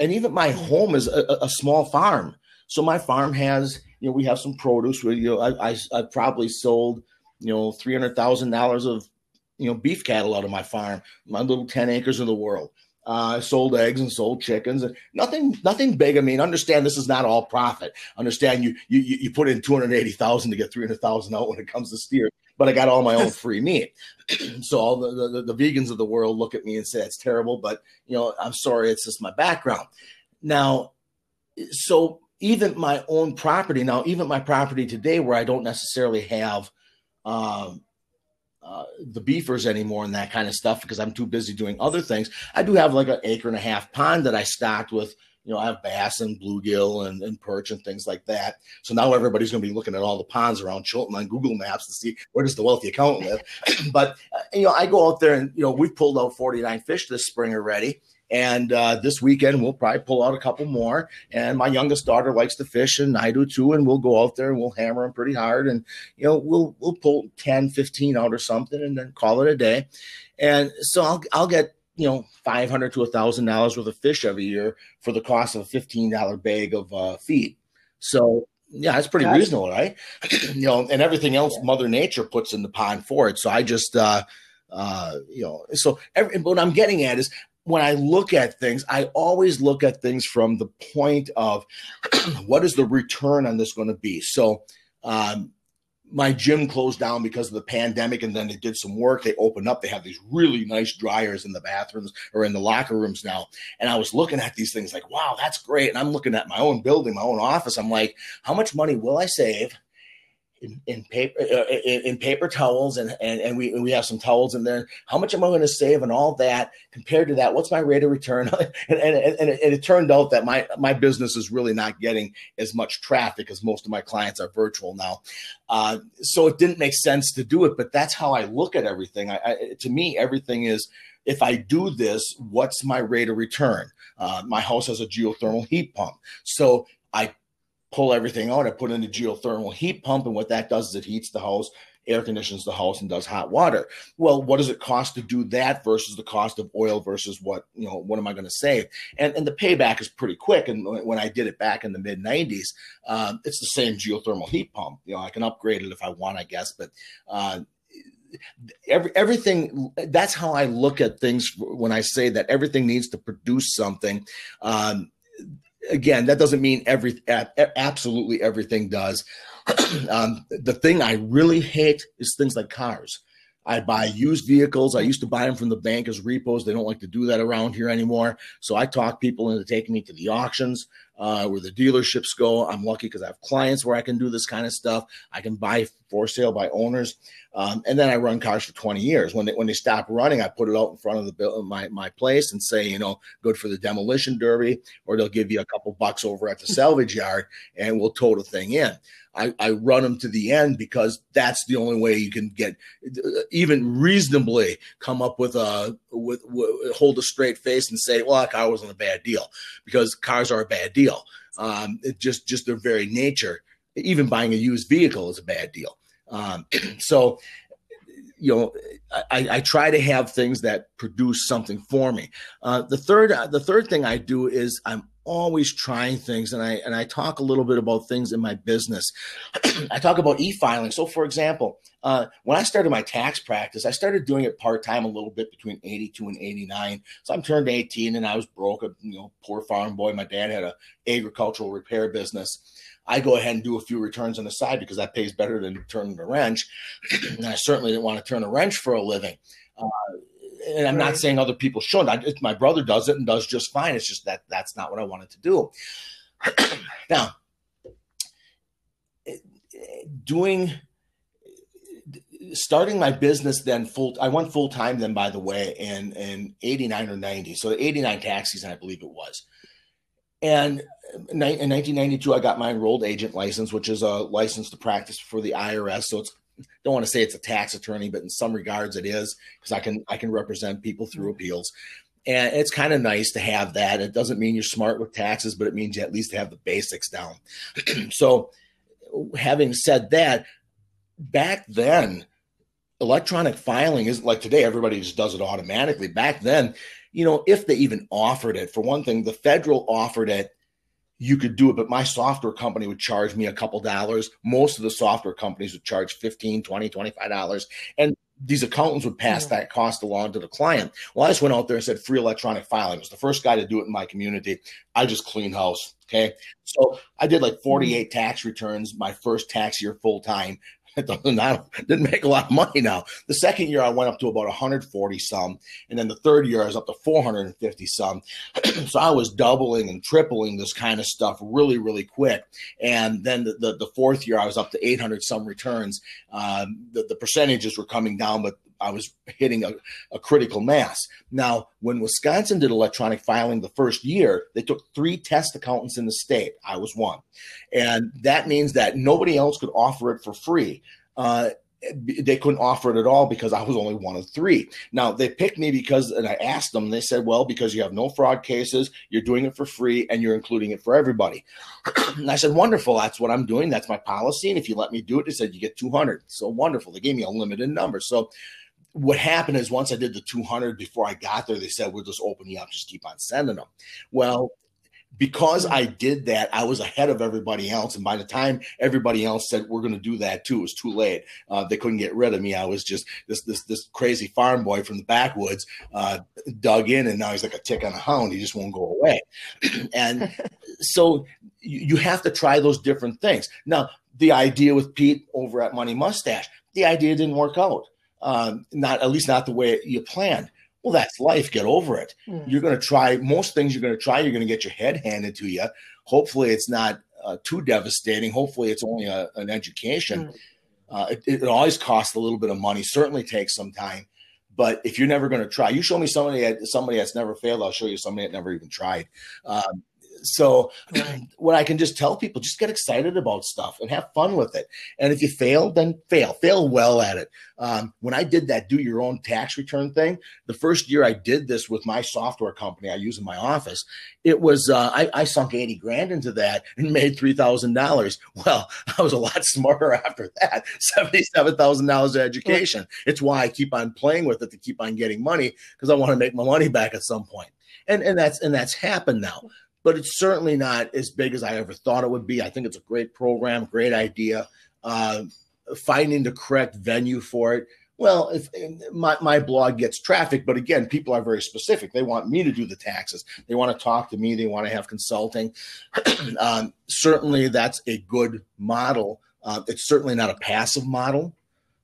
and even my home is a, a, small farm. So my farm has, you know, we have some produce. Where, you know, I, I I probably sold, you know, three hundred thousand dollars of, you know, beef cattle out of my farm, my little ten acres in the world. Uh, I sold eggs and sold chickens and nothing, nothing big. I mean, understand this is not all profit. Understand you, you, you put in 280,000 to get 300,000 out when it comes to steer, but I got all my own free meat. so all the, the, the vegans of the world look at me and say, it's terrible, but you know, I'm sorry. It's just my background. Now, so even my own property now, even my property today where I don't necessarily have, um, uh, the beefers anymore and that kind of stuff because I'm too busy doing other things. I do have like an acre and a half pond that I stocked with, you know, I have bass and bluegill and, and perch and things like that. So now everybody's going to be looking at all the ponds around Chilton on Google Maps to see where does the wealthy accountant live. but, uh, you know, I go out there and, you know, we've pulled out 49 fish this spring already. And uh, this weekend, we'll probably pull out a couple more. And my youngest daughter likes to fish, and I do too. And we'll go out there and we'll hammer them pretty hard. And, you know, we'll we'll pull 10, 15 out or something and then call it a day. And so I'll, I'll get, you know, 500 to a $1,000 worth of fish every year for the cost of a $15 bag of uh, feed. So, yeah, that's pretty reasonable, right? you know, and everything else yeah. Mother Nature puts in the pond for it. So I just, uh, uh, you know, so every, what I'm getting at is when I look at things, I always look at things from the point of what is the return on this going to be. So, um, my gym closed down because of the pandemic, and then they did some work. They opened up. They have these really nice dryers in the bathrooms or in the locker rooms now. And I was looking at these things like, wow, that's great. And I'm looking at my own building, my own office. I'm like, how much money will I save? In, in paper uh, in, in, paper towels and, and and we we have some towels in there. How much am I going to save and all that compared to that? What's my rate of return? and, and, and, it, and, it, turned out that my my business is really not getting as much traffic as most of my clients are virtual now. Uh, so it didn't make sense to do it, but that's how I look at everything. I, I, to me, everything is if I do this, what's my rate of return? Uh, my house has a geothermal heat pump, so I pull everything out. I put in a geothermal heat pump, and what that does is it heats the house, air conditions the house, and does hot water. Well, what does it cost to do that versus the cost of oil versus what you know? What am I going to save? And and the payback is pretty quick. And when I did it back in the mid '90s, um, it's the same geothermal heat pump. You know, I can upgrade it if I want, I guess, but. Uh, every everything that's how i look at things when i say that everything needs to produce something um, again, that doesn't mean every absolutely everything does. um, the thing I really hate is things like cars. I buy used vehicles. I used to buy them from the bank as repos. They don't like to do that around here anymore. So I talk people into taking me to the auctions uh, where the dealerships go. I'm lucky because I have clients where I can do this kind of stuff. I can buy for sale by owners. Um, and then I run cars for 20 years. When they, when they stop running, I put it out in front of the bill, my, my place and say, you know, good for the demolition derby, or they'll give you a couple bucks over at the salvage yard and we'll tow the thing in. I, I run them to the end because that's the only way you can get even reasonably come up with a with, with hold a straight face and say, well, that car wasn't a bad deal because cars are a bad deal. Um, it just just their very nature. Even buying a used vehicle is a bad deal. Um, so you know, I, I, try to have things that produce something for me. Uh, the third, the third thing I do is I'm always trying things, and I and I talk a little bit about things in my business. I talk about e-filing. So, for example, uh, when I started my tax practice, I started doing it part time a little bit between 82 and 89. So I'm turned 18 and I was broke, a you know poor farm boy. My dad had a agricultural repair business. I go ahead and do a few returns on the side because that pays better than turning a wrench. and I certainly didn't want to turn a wrench for a living. Uh, and I'm right. not saying other people shouldn't. I, my brother does it and does just fine. It's just that that's not what I wanted to do. now, doing starting my business then full i went full time then by the way in in 89 or 90 so 89 tax season i believe it was and in 1992 i got my enrolled agent license which is a license to practice for the irs so it's don't want to say it's a tax attorney, but in some regards it is because I can I can represent people through mm-hmm. appeals. And it's kind of nice to have that. It doesn't mean you're smart with taxes, but it means you at least have the basics down. so, having said that, back then, electronic filing isn't like today, everybody just does it automatically. Back then, you know, if they even offered it, for one thing, the federal offered it you could do it, but my software company would charge me a couple dollars. Most of the software companies would charge 15, 20, 25 dollars. And these accountants would pass that cost along to the client. Well, I just went out there and said free electronic filing. I was the first guy to do it in my community. I just clean house. Okay. So I did like 48 tax returns my first tax year full time. Didn't make a lot of money now. The second year I went up to about 140 some, and then the third year I was up to 450 some. so I was doubling and tripling this kind of stuff really, really quick. And then the, the, the fourth year I was up to 800 some returns. Um, the, the percentages were coming down, but I was hitting a, a, critical mass. Now, when Wisconsin did electronic filing the first year, they took three test accountants in the state. I was one. And that means that nobody else could offer it for free. Uh, they couldn't offer it at all because I was only one of three. Now they picked me because, and I asked them, they said, well, because you have no fraud cases, you're doing it for free and you're including it for everybody. and I said, wonderful. That's what I'm doing. That's my policy. And if you let me do it, they said, you get 200. So wonderful. They gave me a limited number. So what happened is once I did the 200 before I got there, they said, we'll just open you up, just keep on sending them. Well, because I did that, I was ahead of everybody else. And by the time everybody else said we're going to do that too, it was too late. Uh, they couldn't get rid of me. I was just this this this crazy farm boy from the backwoods, uh, dug in, and now he's like a tick on a hound. He just won't go away. and so you, you have to try those different things. Now, the idea with Pete over at Money Mustache, the idea didn't work out um, not at least not the way you planned. Well, that's life. Get over it. Mm. You're going to try most things. You're going to try. You're going to get your head handed to you. Hopefully, it's not uh, too devastating. Hopefully, it's only a, an education. Mm. Uh, it, it, always costs a little bit of money. Certainly takes some time. But if you're never going to try, you show me somebody that, somebody that's never failed. I'll show you somebody that never even tried. Um, so what I can just tell people, just get excited about stuff and have fun with it. And if you fail, then fail, fail well at it. Um, when I did that do your own tax return thing, the first year I did this with my software company I use in my office, it was, uh, I, I sunk 80 grand into that and made $3,000. Well, I was a lot smarter after that, $77,000 of education. It's why I keep on playing with it to keep on getting money because I want to make my money back at some point. And, and that's and that's happened now but it's certainly not as big as I ever thought it would be. I think it's a great program, great idea. Uh, finding the correct venue for it. Well, if my, my blog gets traffic, but again, people are very specific. They want me to do the taxes. They want to talk to me. They want to have consulting. um, certainly, that's a good model. Uh, it's certainly not a passive model.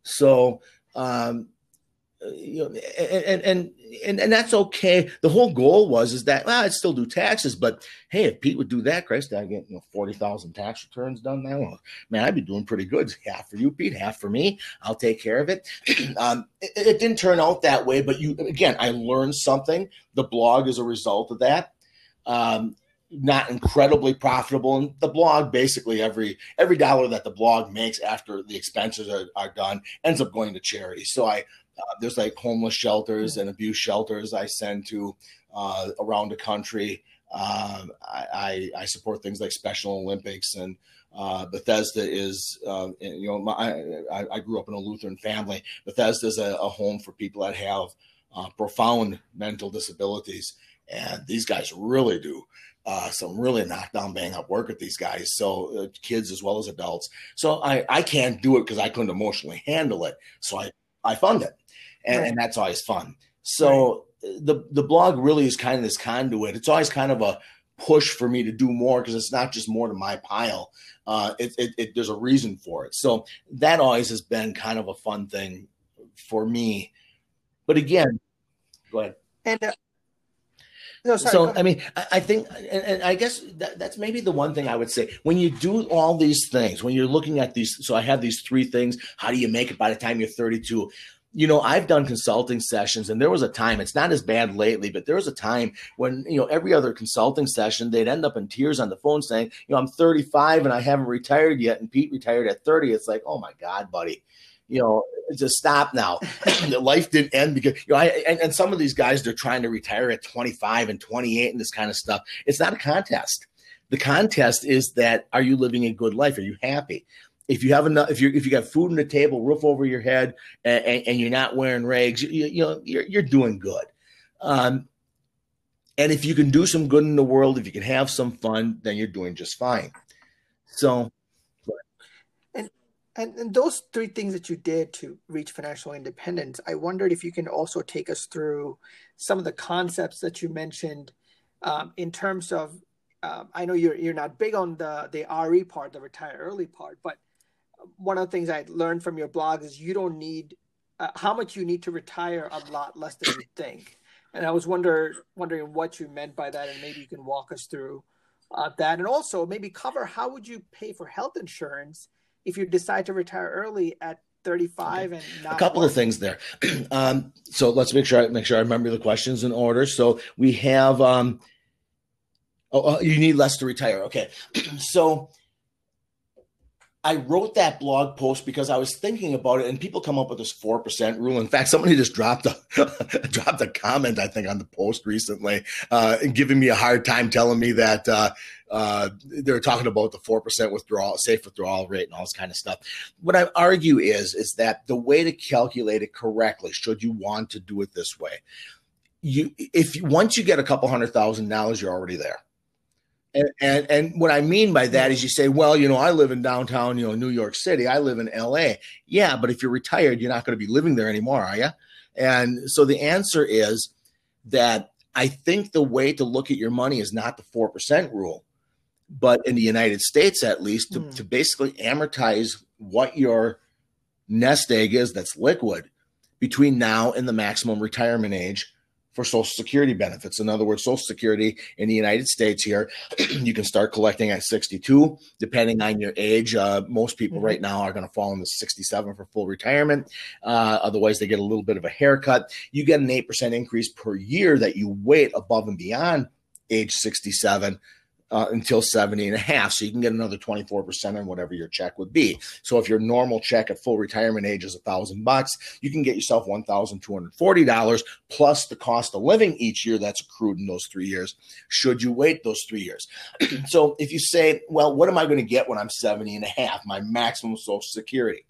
So, um, you know, and, and and and that's okay. The whole goal was is that well, I'd still do taxes, but hey, if Pete would do that, Christ, I get you know forty thousand tax returns done now. Man, I'd be doing pretty good. Half for you, Pete, half for me. I'll take care of it. um, it, it didn't turn out that way, but you again, I learned something. The blog is a result of that. Um, not incredibly profitable and the blog basically every every dollar that the blog makes after the expenses are, are done ends up going to charity so i uh, there's like homeless shelters and abuse shelters I send to uh, around the country. Um, I, I, support things like Special Olympics and Uh, Bethesda is, uh, you know, my, I, I, grew up in a Lutheran family. Bethesda is a, a home for people that have uh, profound mental disabilities, and these guys really do uh, some really knockdown, bang up work with these guys. So uh, kids as well as adults. So I I can't do it because I couldn't emotionally handle it. So I I fund it, and, right. and that's always fun. So right. the the blog really is kind of this conduit. It's always kind of a push for me to do more because it's not just more to my pile. Uh, it, it, it, there's a reason for it. So that always has been kind of a fun thing for me. But again, go ahead. And uh, no, sorry, so I mean, I, I think, and, and, I guess that, that's maybe the one thing I would say when you do all these things, when you're looking at these. So I have these three things. How do you make it by the time you're 32? you know, I've done consulting sessions, and there was a time, it's not as bad lately, but there was a time when, you know, every other consulting session, they'd end up in tears on the phone saying, you know, I'm 35 and I haven't retired yet. And Pete retired at 30. It's like, oh my God, buddy, you know, just stop now. Life didn't end because, you know, I, and, and some of these guys, they're trying to retire at 25 and 28 and this kind of stuff. It's not a contest. The contest is that are you living a good life? Are you happy? if you have enough, if you if you got food on the table, roof over your head, and, and, and you're not wearing rags, you, you, know you're you're doing good. Um, and if you can do some good in the world, if you can have some fun, then you're doing just fine. So, and and, those three things that you did to reach financial independence, I wondered if you can also take us through some of the concepts that you mentioned um, in terms of. Um, I know you're you're not big on the the RE part, the retire early part, but one of the things I learned from your blog is you don't need uh, how much you need to retire a lot less than you think. And I was wonder wondering what you meant by that, and maybe you can walk us through uh, that, and also maybe cover how would you pay for health insurance if you decide to retire early at 35 okay. and a couple work. of things there. um, so let's make sure I make sure I remember the questions in order. So we have um, oh, you need less to retire. Okay, so I wrote that blog post because I was thinking about it, and people come up with this four percent rule. In fact, somebody just dropped a dropped a comment, I think, on the post recently, uh, and giving me a hard time, telling me that uh, uh, they're talking about the four percent withdrawal, safe withdrawal rate, and all this kind of stuff. What I argue is is that the way to calculate it correctly, should you want to do it this way, you if once you get a couple hundred thousand dollars, you're already there and, and, and what I mean by that is you say, well, you know, I live in downtown, you know, New York City. I live in L.A. Yeah, but if you're retired, you're not going to be living there anymore, are you? And so the answer is that I think the way to look at your money is not the four percent rule, but in the United States, at least, to, mm. to basically amortize what your nest egg is that's liquid between now and the maximum retirement age for Social Security benefits. In other words, Social Security in the United States here, you can start collecting at 62, depending on your age. Uh, most people mm-hmm. right now are going to fall into 67 for full retirement. Uh, otherwise, they get a little bit of a haircut. You get an 8% increase per year that you wait above and beyond age 67 uh, until 70 and a half. So you can get another 24% on whatever your check would be. So if your normal check at full retirement age is a thousand bucks, you can get yourself $1,240 plus the cost of living each year that's accrued in those three years, should you wait those three years. so if you say, well, what am I going to get when I'm 70 and a half, my maximum social security?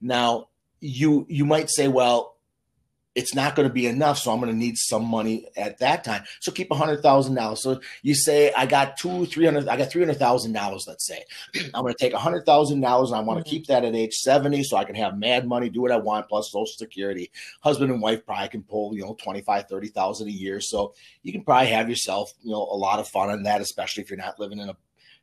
Now, you you might say, well, it's not going to be enough. So I'm going to need some money at that time. So keep a hundred thousand dollars. So you say I got two, three hundred, I got three hundred thousand dollars. Let's say I'm going to take a hundred thousand dollars and I want to mm-hmm. keep that at age seventy, so I can have mad money, do what I want, plus Social Security. Husband and wife probably can pull you know twenty five, thirty thousand a year. So you can probably have yourself you know a lot of fun on that, especially if you're not living in a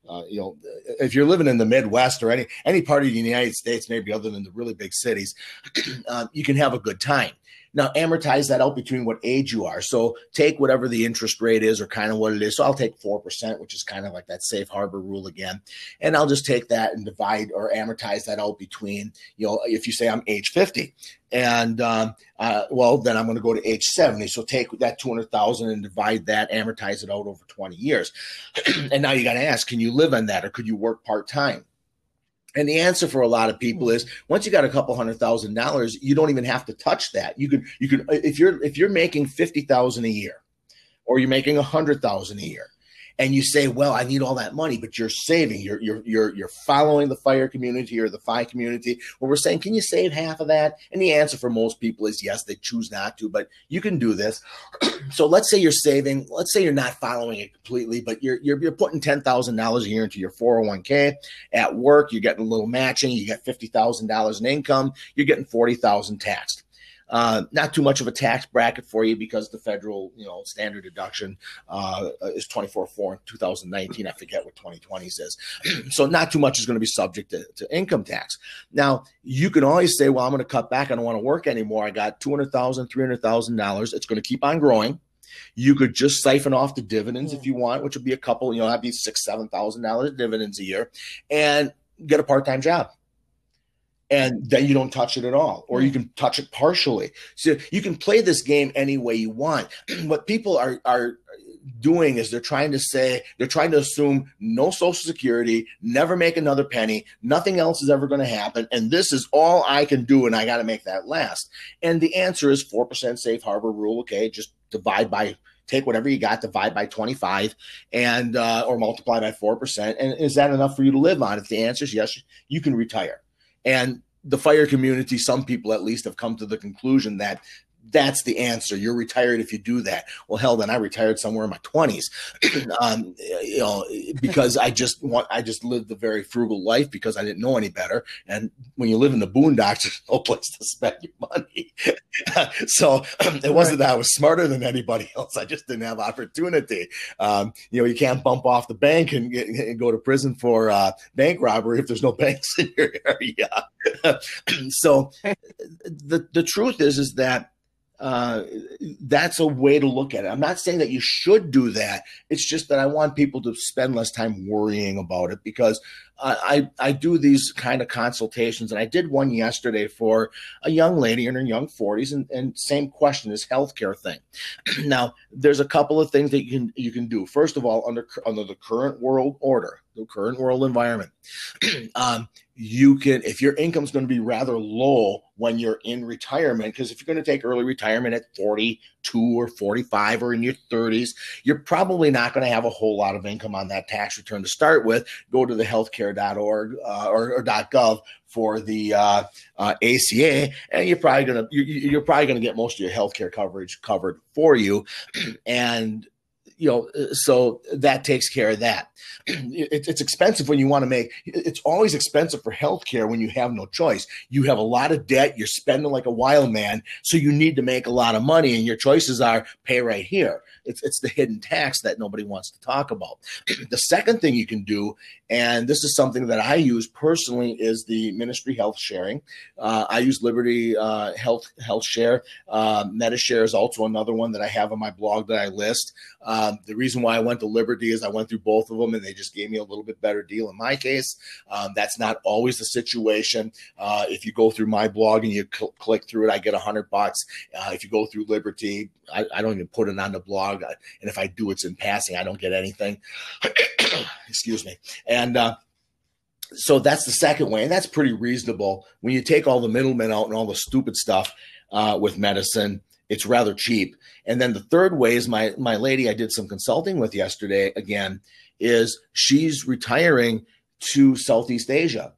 uh, you know, if you're living in the Midwest or any any part of the United States, maybe other than the really big cities, uh, you can have a good time. Now amortize that out between what age you are. So take whatever the interest rate is or kind of what it is. So I'll take 4%, which is kind of like that safe harbor rule again. And I'll just take that and divide or amortize that out between, you know, if you say I'm age 50 and um, uh, well, then I'm going to go to age 70. So take that 200,000 and divide that, amortize it out over 20 years. and now you got to ask, can you live on that or could you work part time? And the answer for a lot of people is once you got a couple hundred thousand dollars, you don't even have to touch that. You could you could if you're if you're making fifty thousand a year, or you're making a hundred thousand a year, and you say, "Well, I need all that money," but you're saving, you're you're you're you're following the fire community or the FI community. Where we're saying, "Can you save half of that?" And the answer for most people is yes. They choose not to, but you can do this. so let's say you're saving. Let's say you're not following it completely, but you're you're, you're putting ten thousand dollars a year into your 401k. At work, you're getting a little matching. You get fifty thousand dollars in income. You're getting forty thousand taxed. Uh, not too much of a tax bracket for you because the federal, you know, standard deduction uh, is 24 4 in 2019. I forget what 2020 says. so not too much is going to be subject to, to, income tax. Now, you can always say, well, I'm going to cut back. I don't want to work anymore. I got $200,000, $300,000. It's going to keep on growing. You could just siphon off the dividends if you want, which would be a couple, you know, that'd be six, seven thousand dollars dividends a year, and get a part-time job and then you don't touch it at all or you hmm. can touch it partially so you can play this game any way you want what people are are doing is they're trying to say they're trying to assume no social security never make another penny nothing else is ever going to happen and this is all i can do and i got to make that last and the answer is 4% safe harbor rule okay just divide by take whatever you got, divide by 25, and uh, or multiply by four percent. And is that enough for you to live on? If the answer is yes, you can retire. And the fire community, some people at least have come to the conclusion that that's the answer. You're retired if you do that. Well, hell, then I retired somewhere in my twenties, um, you know, because I just want, I just lived a very frugal life because I didn't know any better. And when you live in the boondocks, there's no place to spend your money. so it wasn't that I was smarter than anybody else. I just didn't have opportunity. Um, you know, you can't bump off the bank and, get, and go to prison for uh, bank robbery if there's no banks in your area. so the the truth is, is that uh, that's a way to look at it. I'm not saying that you should do that. It's just that I want people to spend less time worrying about it because I, I do these kind of consultations, and I did one yesterday for a young lady in her young 40s, and, and same question, this healthcare thing. now, there's a couple of things that you can you can do. First of all, under under the current world order, the current world environment, um, you can if your income's going to be rather low when you're in retirement, because if you're going to take early retirement at 42 or 45 or in your 30s, you're probably not going to have a whole lot of income on that tax return to start with. Go to the healthcare healthcare.org uh, or, or .gov for the uh, uh, ACA, and you're probably gonna you're, you're probably gonna get most of your healthcare coverage covered for you, and you know, so that takes care of that. It, it's expensive when you want to make. It's always expensive for healthcare when you have no choice. You have a lot of debt. You're spending like a wild man, so you need to make a lot of money, and your choices are pay right here. It's it's the hidden tax that nobody wants to talk about. the second thing you can do, and this is something that I use personally, is the ministry health sharing. Uh, I use Liberty uh, Health Health Share. Uh, MediShare is also another one that I have on my blog that I list. Um, the reason why I went to Liberty is I went through both of them and they just gave me a little bit better deal in my case. Um, that's not always the situation. Uh, if you go through my blog and you cl- click through it, I get a hundred bucks. Uh, if you go through Liberty, I, I, don't even put it on the blog. And if I do, it's in passing. I don't get anything. Excuse me. And, uh, so that's the second way, and that's pretty reasonable. When you take all the middlemen out and all the stupid stuff uh, with medicine, it's rather cheap. And then the third way is my my lady I did some consulting with yesterday again is she's retiring to Southeast Asia.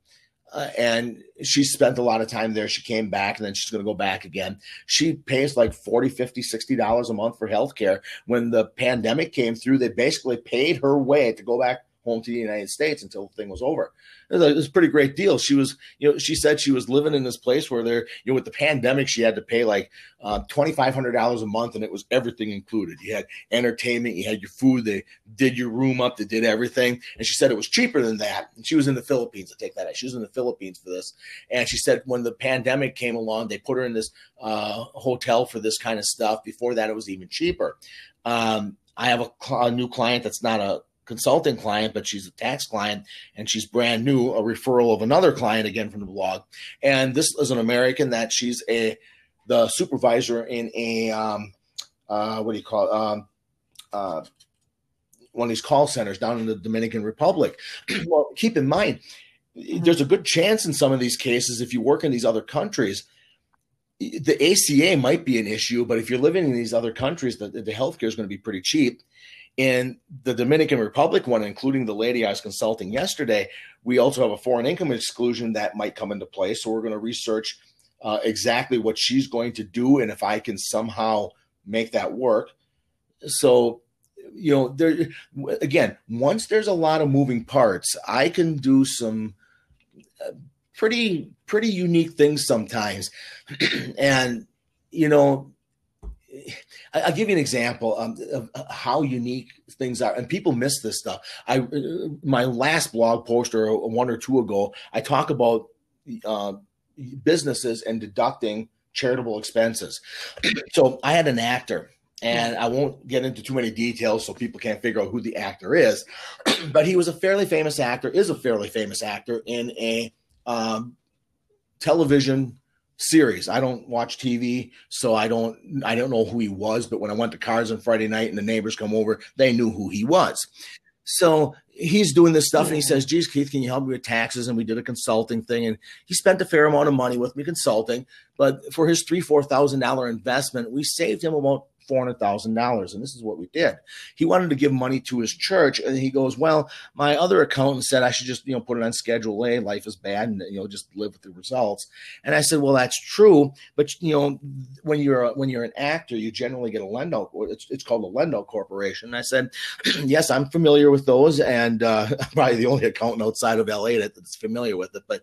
Uh, and she spent a lot of time there. She came back and then she's going to go back again. She pays like 40, 50, 60 dollars a month for healthcare. When the pandemic came through, they basically paid her way to go back home to the United States until the thing was over. It was, a, it was, a, pretty great deal. She was, you know, she said she was living in this place where there, you know, with the pandemic, she had to pay like uh, twenty five hundred dollars a month, and it was everything included. You had entertainment, you had your food, they did your room up, they did everything. And she said it was cheaper than that. And she was in the Philippines. to take that. She was in the Philippines for this, and she said when the pandemic came along, they put her in this uh, hotel for this kind of stuff. Before that, it was even cheaper. Um, I have a, a, new client that's not a consulting client, but she's a tax client and she's brand new, a referral of another client again from the blog. And this is an American that she's a the supervisor in a um, uh, what do you call it? Um, uh, one of these call centers down in the Dominican Republic. well, keep in mind, there's a good chance in some of these cases if you work in these other countries the ACA might be an issue, but if you're living in these other countries, the, the healthcare is going to be pretty cheap In the Dominican Republic one, including the lady I was consulting yesterday, we also have a foreign income exclusion that might come into play. So we're going to research uh, exactly what she's going to do and if I can somehow make that work. So, you know, there again, once there's a lot of moving parts, I can do some uh, pretty pretty unique things sometimes, and you know I'll give you an example um, of how unique things are, and people miss this stuff. I my last blog post or one or two ago, I talk about uh, businesses and deducting charitable expenses. so I had an actor, and I won't get into too many details so people can't figure out who the actor is, but he was a fairly famous actor, is a fairly famous actor in a um, television series. I don't watch TV, so I don't I don't know who he was. But when I went to cars on Friday night and the neighbors come over, they knew who he was. So he's doing this stuff and he says, geez, Keith, can you help me with taxes? And we did a consulting thing. And he spent a fair amount of money with me consulting. But for his three, four thousand dollar investment, we saved him about $400,000. And this is what we did. He wanted to give money to his church. And he goes, well, my other accountant said I should just, you know, put it on schedule A. Life is bad and, you know, just live with the results. And I said, well, that's true. But, you know, when you're, a, when you're an actor, you generally get a loan-out. It's, it's called a loan-out corporation. And I said, yes, I'm familiar with those. And uh, probably the only accountant outside of LA that's familiar with it. But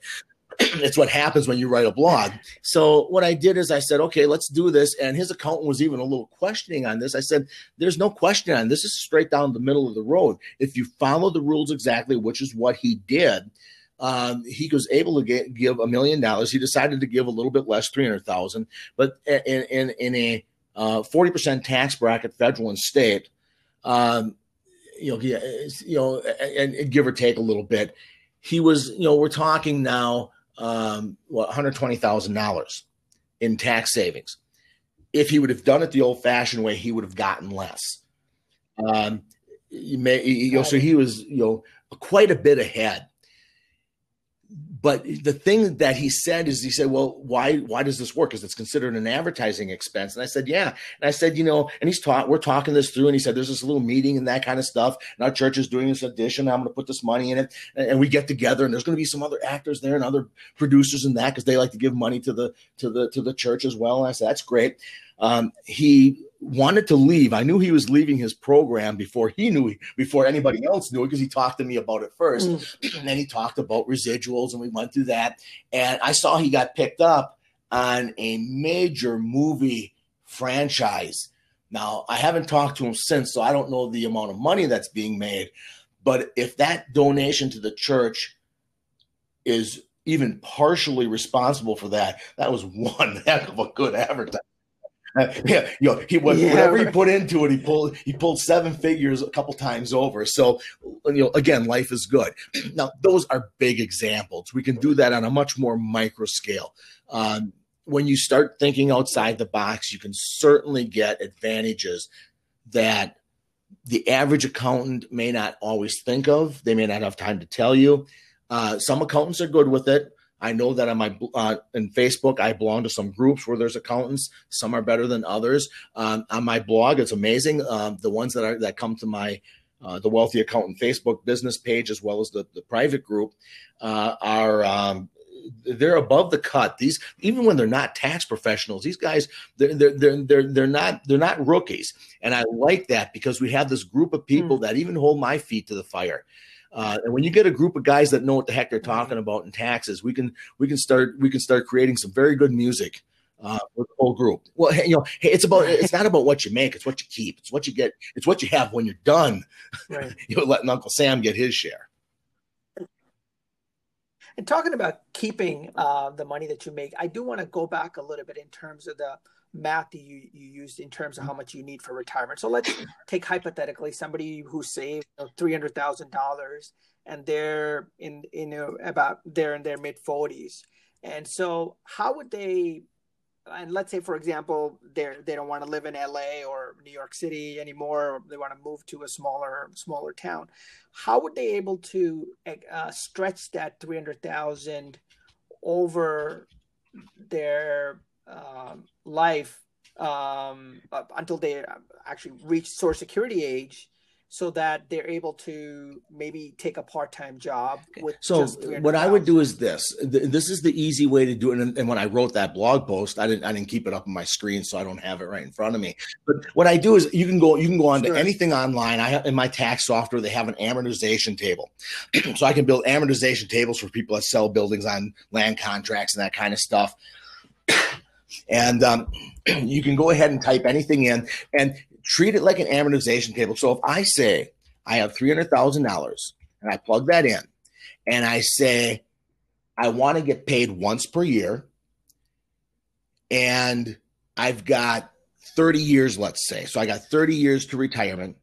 it's what happens when you write a blog. So what I did is I said, okay, let's do this. And his accountant was even a little questioning on this. I said, there's no question on this. this is straight down the middle of the road. If you follow the rules exactly, which is what he did, um, he was able to get, give a million dollars. He decided to give a little bit less, three hundred thousand, but in in, in a uh, forty uh, percent tax bracket, federal and state. Um, you know, he, you know, and, and give or take a little bit. He was, you know, we're talking now um, what $120,000 in tax savings. If he would have done it the old fashioned way, he would have gotten less. Um, you may, you know, so he was, you know, quite a bit ahead but the thing that he said is he said well why why does this work? Because it's considered an advertising expense. And i said yeah. And i said you know and he's taught we're talking this through and he said there's this little meeting and that kind of stuff and our church is doing this addition i'm going to put this money in it and, and we get together and there's going to be some other actors there and other producers and that because they like to give money to the to the to the church as well. And i said that's great um, he wanted to leave. I knew he was leaving his program before he knew before anybody else knew it because he talked to me about it first. Mm. And then he talked about residuals and we went through that. And I saw he got picked up on a major movie franchise. Now, I haven't talked to him since, so I don't know the amount of money that's being made. But if that donation to the church is even partially responsible for that, that was one heck of a good advertising. yeah, you know, he was yeah, whatever right. he put into it, he pulled he pulled seven figures a couple times over. So, you know, again, life is good. Now, those are big examples. We can do that on a much more micro scale. Um, when you start thinking outside the box, you can certainly get advantages that the average accountant may not always think of. They may not have time to tell you. Uh, some accountants are good with it. I know that on my uh, in Facebook, I belong to some groups where there's accountants. Some are better than others. Um, on my blog, it's amazing. Um, the ones that are that come to my uh, the Wealthy Accountant Facebook business page, as well as the the private group, uh, are um, they're above the cut. These even when they're not tax professionals, these guys they're they're they're they're, they're not they're not rookies, and I like that because we have this group of people mm. that even hold my feet to the fire. Uh, and when you get a group of guys that know what the heck they're talking about in taxes, we can we can start we can start creating some very good music uh, with the whole group. Well, you know, it's about it's not about what you make; it's what you keep. It's what you get. It's what you have when you're done. Right. you're letting Uncle Sam get his share. And talking about keeping uh, the money that you make, I do want to go back a little bit in terms of the math that you, you used in terms of how much you need for retirement. So let's take hypothetically somebody who saved three hundred thousand dollars and they're in in you know, about they're in their mid forties, and so how would they? And let's say, for example, they they don't want to live in LA or New York City anymore. they want to move to a smaller smaller town. How would they able to uh, stretch that three hundred thousand over their um, life um, until they actually reach Social Security age, so that they're able to maybe take a part-time job with so what i would do is this. This is the easy way to do it and, when i wrote that blog post i didn't i didn't keep it up on my screen so i don't have it right in front of me. But what i do is you can go you can go on sure. to anything online. I have in my tax software they have an amortization table. So i can build amortization tables for people that sell buildings on land contracts and that kind of stuff and um, you can go ahead and type anything in and treat it like an amortization table. So if I say I have $300,000 and I plug that in and I say I want to get paid once per year and I've got 30 years, let's say. So I got 30 years to retirement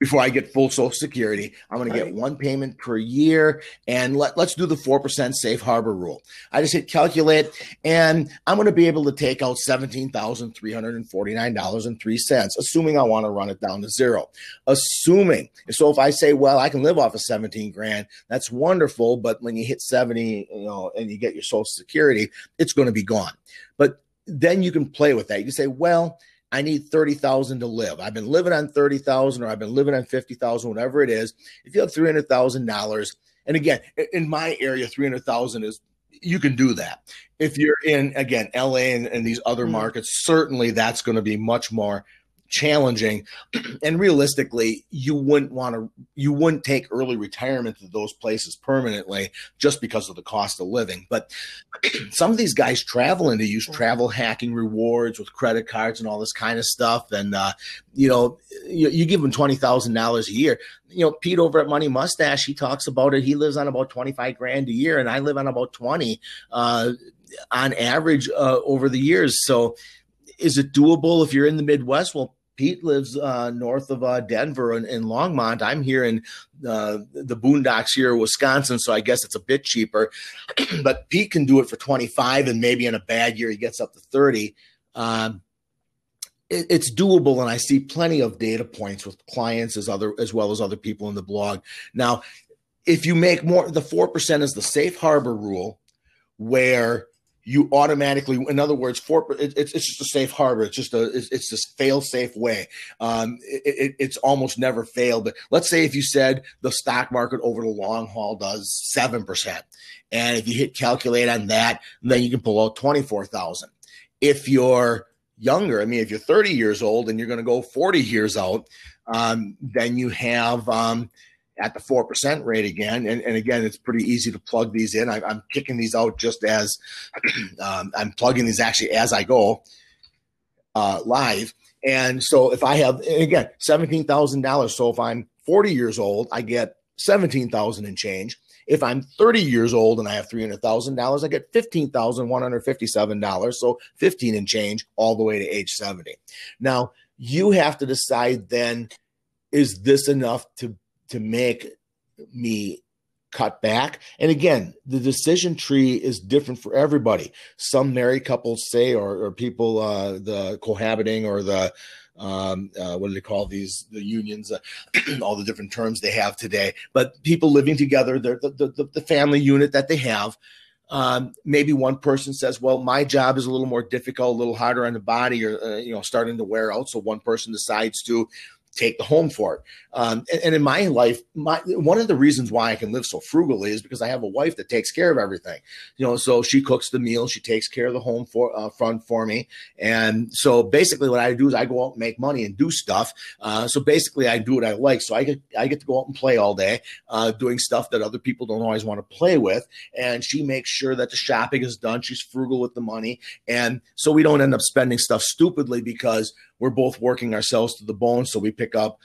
before I get full Social Security. I'm going right. to get one payment per year. And let, let's do the 4% safe harbor rule. I just hit calculate, and I'm going to be able to take out $17,349.03, assuming I want to run it down to zero. Assuming. So if I say, well, I can live off of 17 grand, that's wonderful. But when you hit 70, you know, and you get your Social Security, it's going to be gone. But then you can play with that. You can say, well, I need 30,000 to live. I've been living on 30,000 or I've been living on 50,000, whatever it is. If you have $300,000, and again, in my area, 300,000 is you can do that. If you're in again LA and, and these other mm-hmm. markets, certainly that's going to be much more challenging and realistically you wouldn't want to you wouldn't take early retirement to those places permanently just because of the cost of living. But some of these guys travel and they use travel hacking rewards with credit cards and all this kind of stuff. And uh, you know you, you give them $20000 a year. You know pete over at money mustache he talks about it. He lives on about 25 grand a year and i live on about 20 uh, on average uh, over the years. So is it doable if you're in the Midwest? Well, Pete lives uh, north of uh, Denver in, in, Longmont. I'm here in uh, the boondocks here, in Wisconsin, so I guess it's a bit cheaper. but Pete can do it for 25, and maybe in a bad year he gets up to 30. Um, it, it's doable, and I see plenty of data points with clients as other as well as other people in the blog. Now, if you make more, the four percent is the safe harbor rule, where you automatically, in other words, for it, it's it's just a safe harbor. It's just a it's, it's this fail safe way. Um, it, it, it's almost never failed. But let's say if you said the stock market over the long haul does seven percent, and if you hit calculate on that, then you can pull out twenty four thousand. If you're younger, I mean, if you're thirty years old and you're going to go forty years out, um, then you have um, at the 4% rate again. And, and again, it's pretty easy to plug these in. I, am kicking these out just as um, I'm plugging these actually as I go uh, live. And so if I have, again, $17,000. So if I'm 40 years old, I get 17,000 and change. If I'm 30 years old and I have $300,000, I get $15,157. So 15 and change all the way to age 70. Now, you have to decide then is this enough to to make me cut back. And again, the decision tree is different for everybody. Some married couples say, or, or people, uh, the cohabiting or the, um, uh, what do they call these, the unions, uh, all the different terms they have today, but people living together, the, the, the family unit that they have, um, maybe one person says, "Well, my job is a little more difficult, a little harder on the body, or uh, you know, starting to wear out." So one person decides to take the home for it. Um, and, and, in my life, my one of the reasons why I can live so frugally is because I have a wife that takes care of everything. You know, so she cooks the meal, she takes care of the home for uh, front for me, and so basically, what I do is I go out and make money and do stuff. Uh, so basically, I do what I like. So I get I get to go out and play all day, uh, doing stuff that other people don't always want to play with, and she makes sure that the shopping is done. She's frugal with the money, and so we don't end up spending stuff stupidly because we're both working ourselves to the bone. So we pick up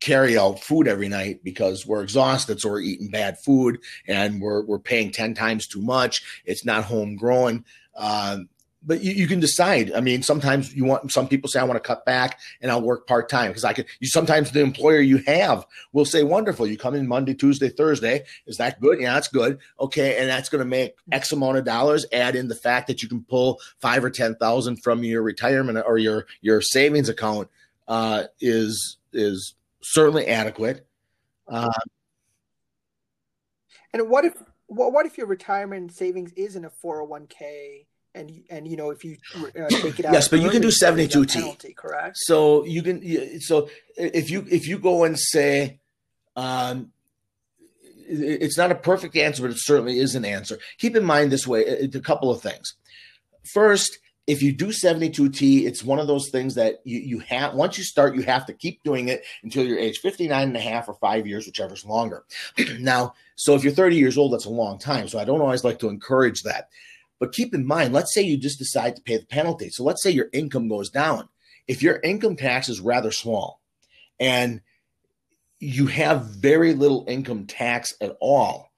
carry out food every night because we're exhausted. So we're eating bad food and we're, we're paying 10 times too much. It's not homegrown. Um, but you, you, can decide. I mean, sometimes you want, some people say, I want to cut back and I'll work part time because I can, you sometimes the employer you have will say, wonderful. You come in Monday, Tuesday, Thursday. Is that good? Yeah, that's good. Okay. And that's going to make X amount of dollars. Add in the fact that you can pull five or 10,000 from your retirement or your, your savings account, uh, is, is certainly adequate. Uh, and what if, what, what if your retirement savings is in a 401k and and you know if you uh, take it out. Yes, but you can do seventy two T. Penalty, correct. So you can. So if you if you go and say, um, it's not a perfect answer, but it certainly is an answer. Keep in mind this way: a couple of things. First, if you do 72T, it's one of those things that you, you have, once you start, you have to keep doing it until you're age 59 and a half or five years, whichever's longer. now, so if you're 30 years old, that's a long time. So I don't always like to encourage that. But keep in mind, let's say you just decide to pay the penalty. So let's say your income goes down. If your income tax is rather small and you have very little income tax at all,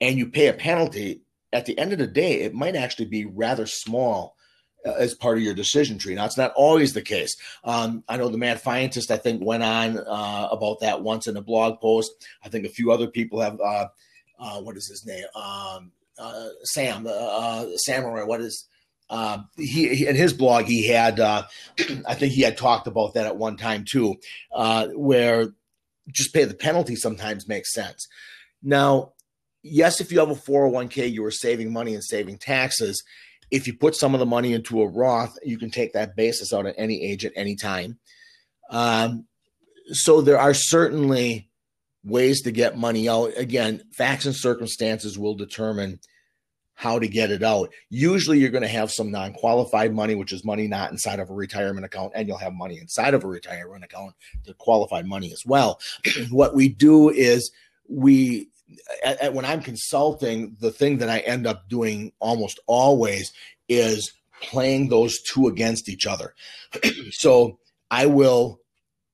and you pay a penalty, at the end of the day, it might actually be rather small uh, as part of your decision tree. Now, it's not always the case. Um, I know the Mad Fientist, I think, went on uh, about that once in a blog post. I think a few other people have. Uh, uh what is his name? Um, uh, Sam, uh, uh, Samurai, what is uh, he, he, in his blog he had uh, I think he had talked about that at one time too, uh, where just pay the penalty sometimes makes sense. Now, yes, if you have a 401k, you are saving money and saving taxes. If you put some of the money into a Roth, you can take that basis out at any age at any time. Um, so there are certainly ways to get money out. Again, facts and circumstances will determine how to get it out. Usually, you're going to have some non qualified money, which is money not inside of a retirement account, and you'll have money inside of a retirement account, the qualified money as well. what we do is we, at, at, when I'm consulting, the thing that I end up doing almost always is playing those two against each other. so I will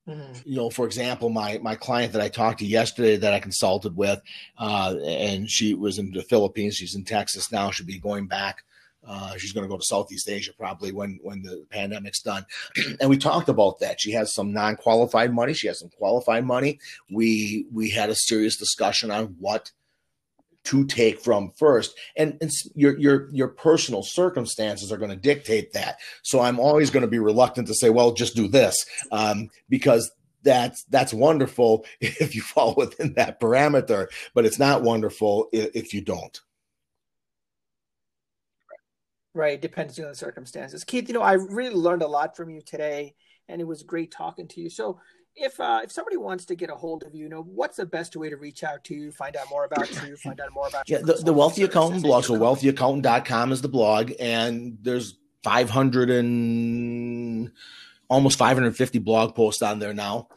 Mm-hmm. You know, for example, my my client that I talked to yesterday that I consulted with, uh, and she was in the Philippines. She's in Texas now. She'll be going back. Uh, she's going to go to Southeast Asia probably when when the pandemic's done. and we talked about that. She has some non qualified money. She has some qualified money. We we had a serious discussion on what to take from first. And, and, your your your personal circumstances are going to dictate that. So i'm always going to be reluctant to say well just do this um, because that's that's wonderful if you fall within that parameter but it's not wonderful if, if you don't. Right depending on the circumstances. Keith you know i really learned a lot from you today and it was great talking to you. So if uh, if somebody wants to get a hold of you, you know, what's the best way to reach out to you, find out more about you, find out more about yeah, the, the Wealthy Accountant blog. So wealthyaccountant.com is the blog, and there's 500 and almost 550 blog posts on there now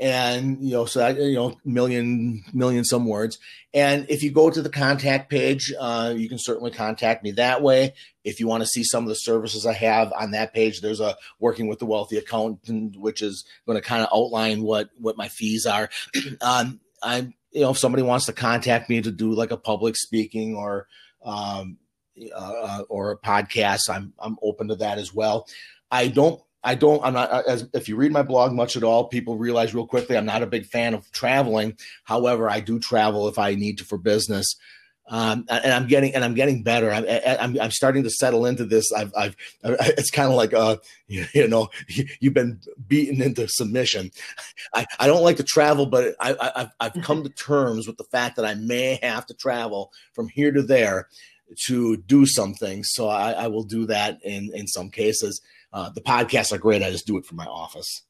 and you know so that you know million million some words. And if you go to the contact page uh, you can certainly contact me that way. If you want to see some of the services i have on that page there's a working with the wealthy accountant which is going to kind of outline what what my fees are. Um, i'm you know if somebody wants to contact me to do like a public speaking or um, uh, or a podcast i'm i'm open to that as well. I don't I don't, I'm not, as if you read my blog much at all, people realize real quickly I'm not a big fan of traveling. However, I do travel if I need to for business. Um, and I'm getting, and I'm getting better. I'm, I'm, I'm starting to settle into this. I've, I've, it's kind of like, uh, you, you know, you've been beaten into submission. I, I don't like to travel, but I, I, I've come to terms with the fact that I may have to travel from here to there to do something. So I, I will do that in, in some cases. Uh, the podcasts are great. I just do it from my office.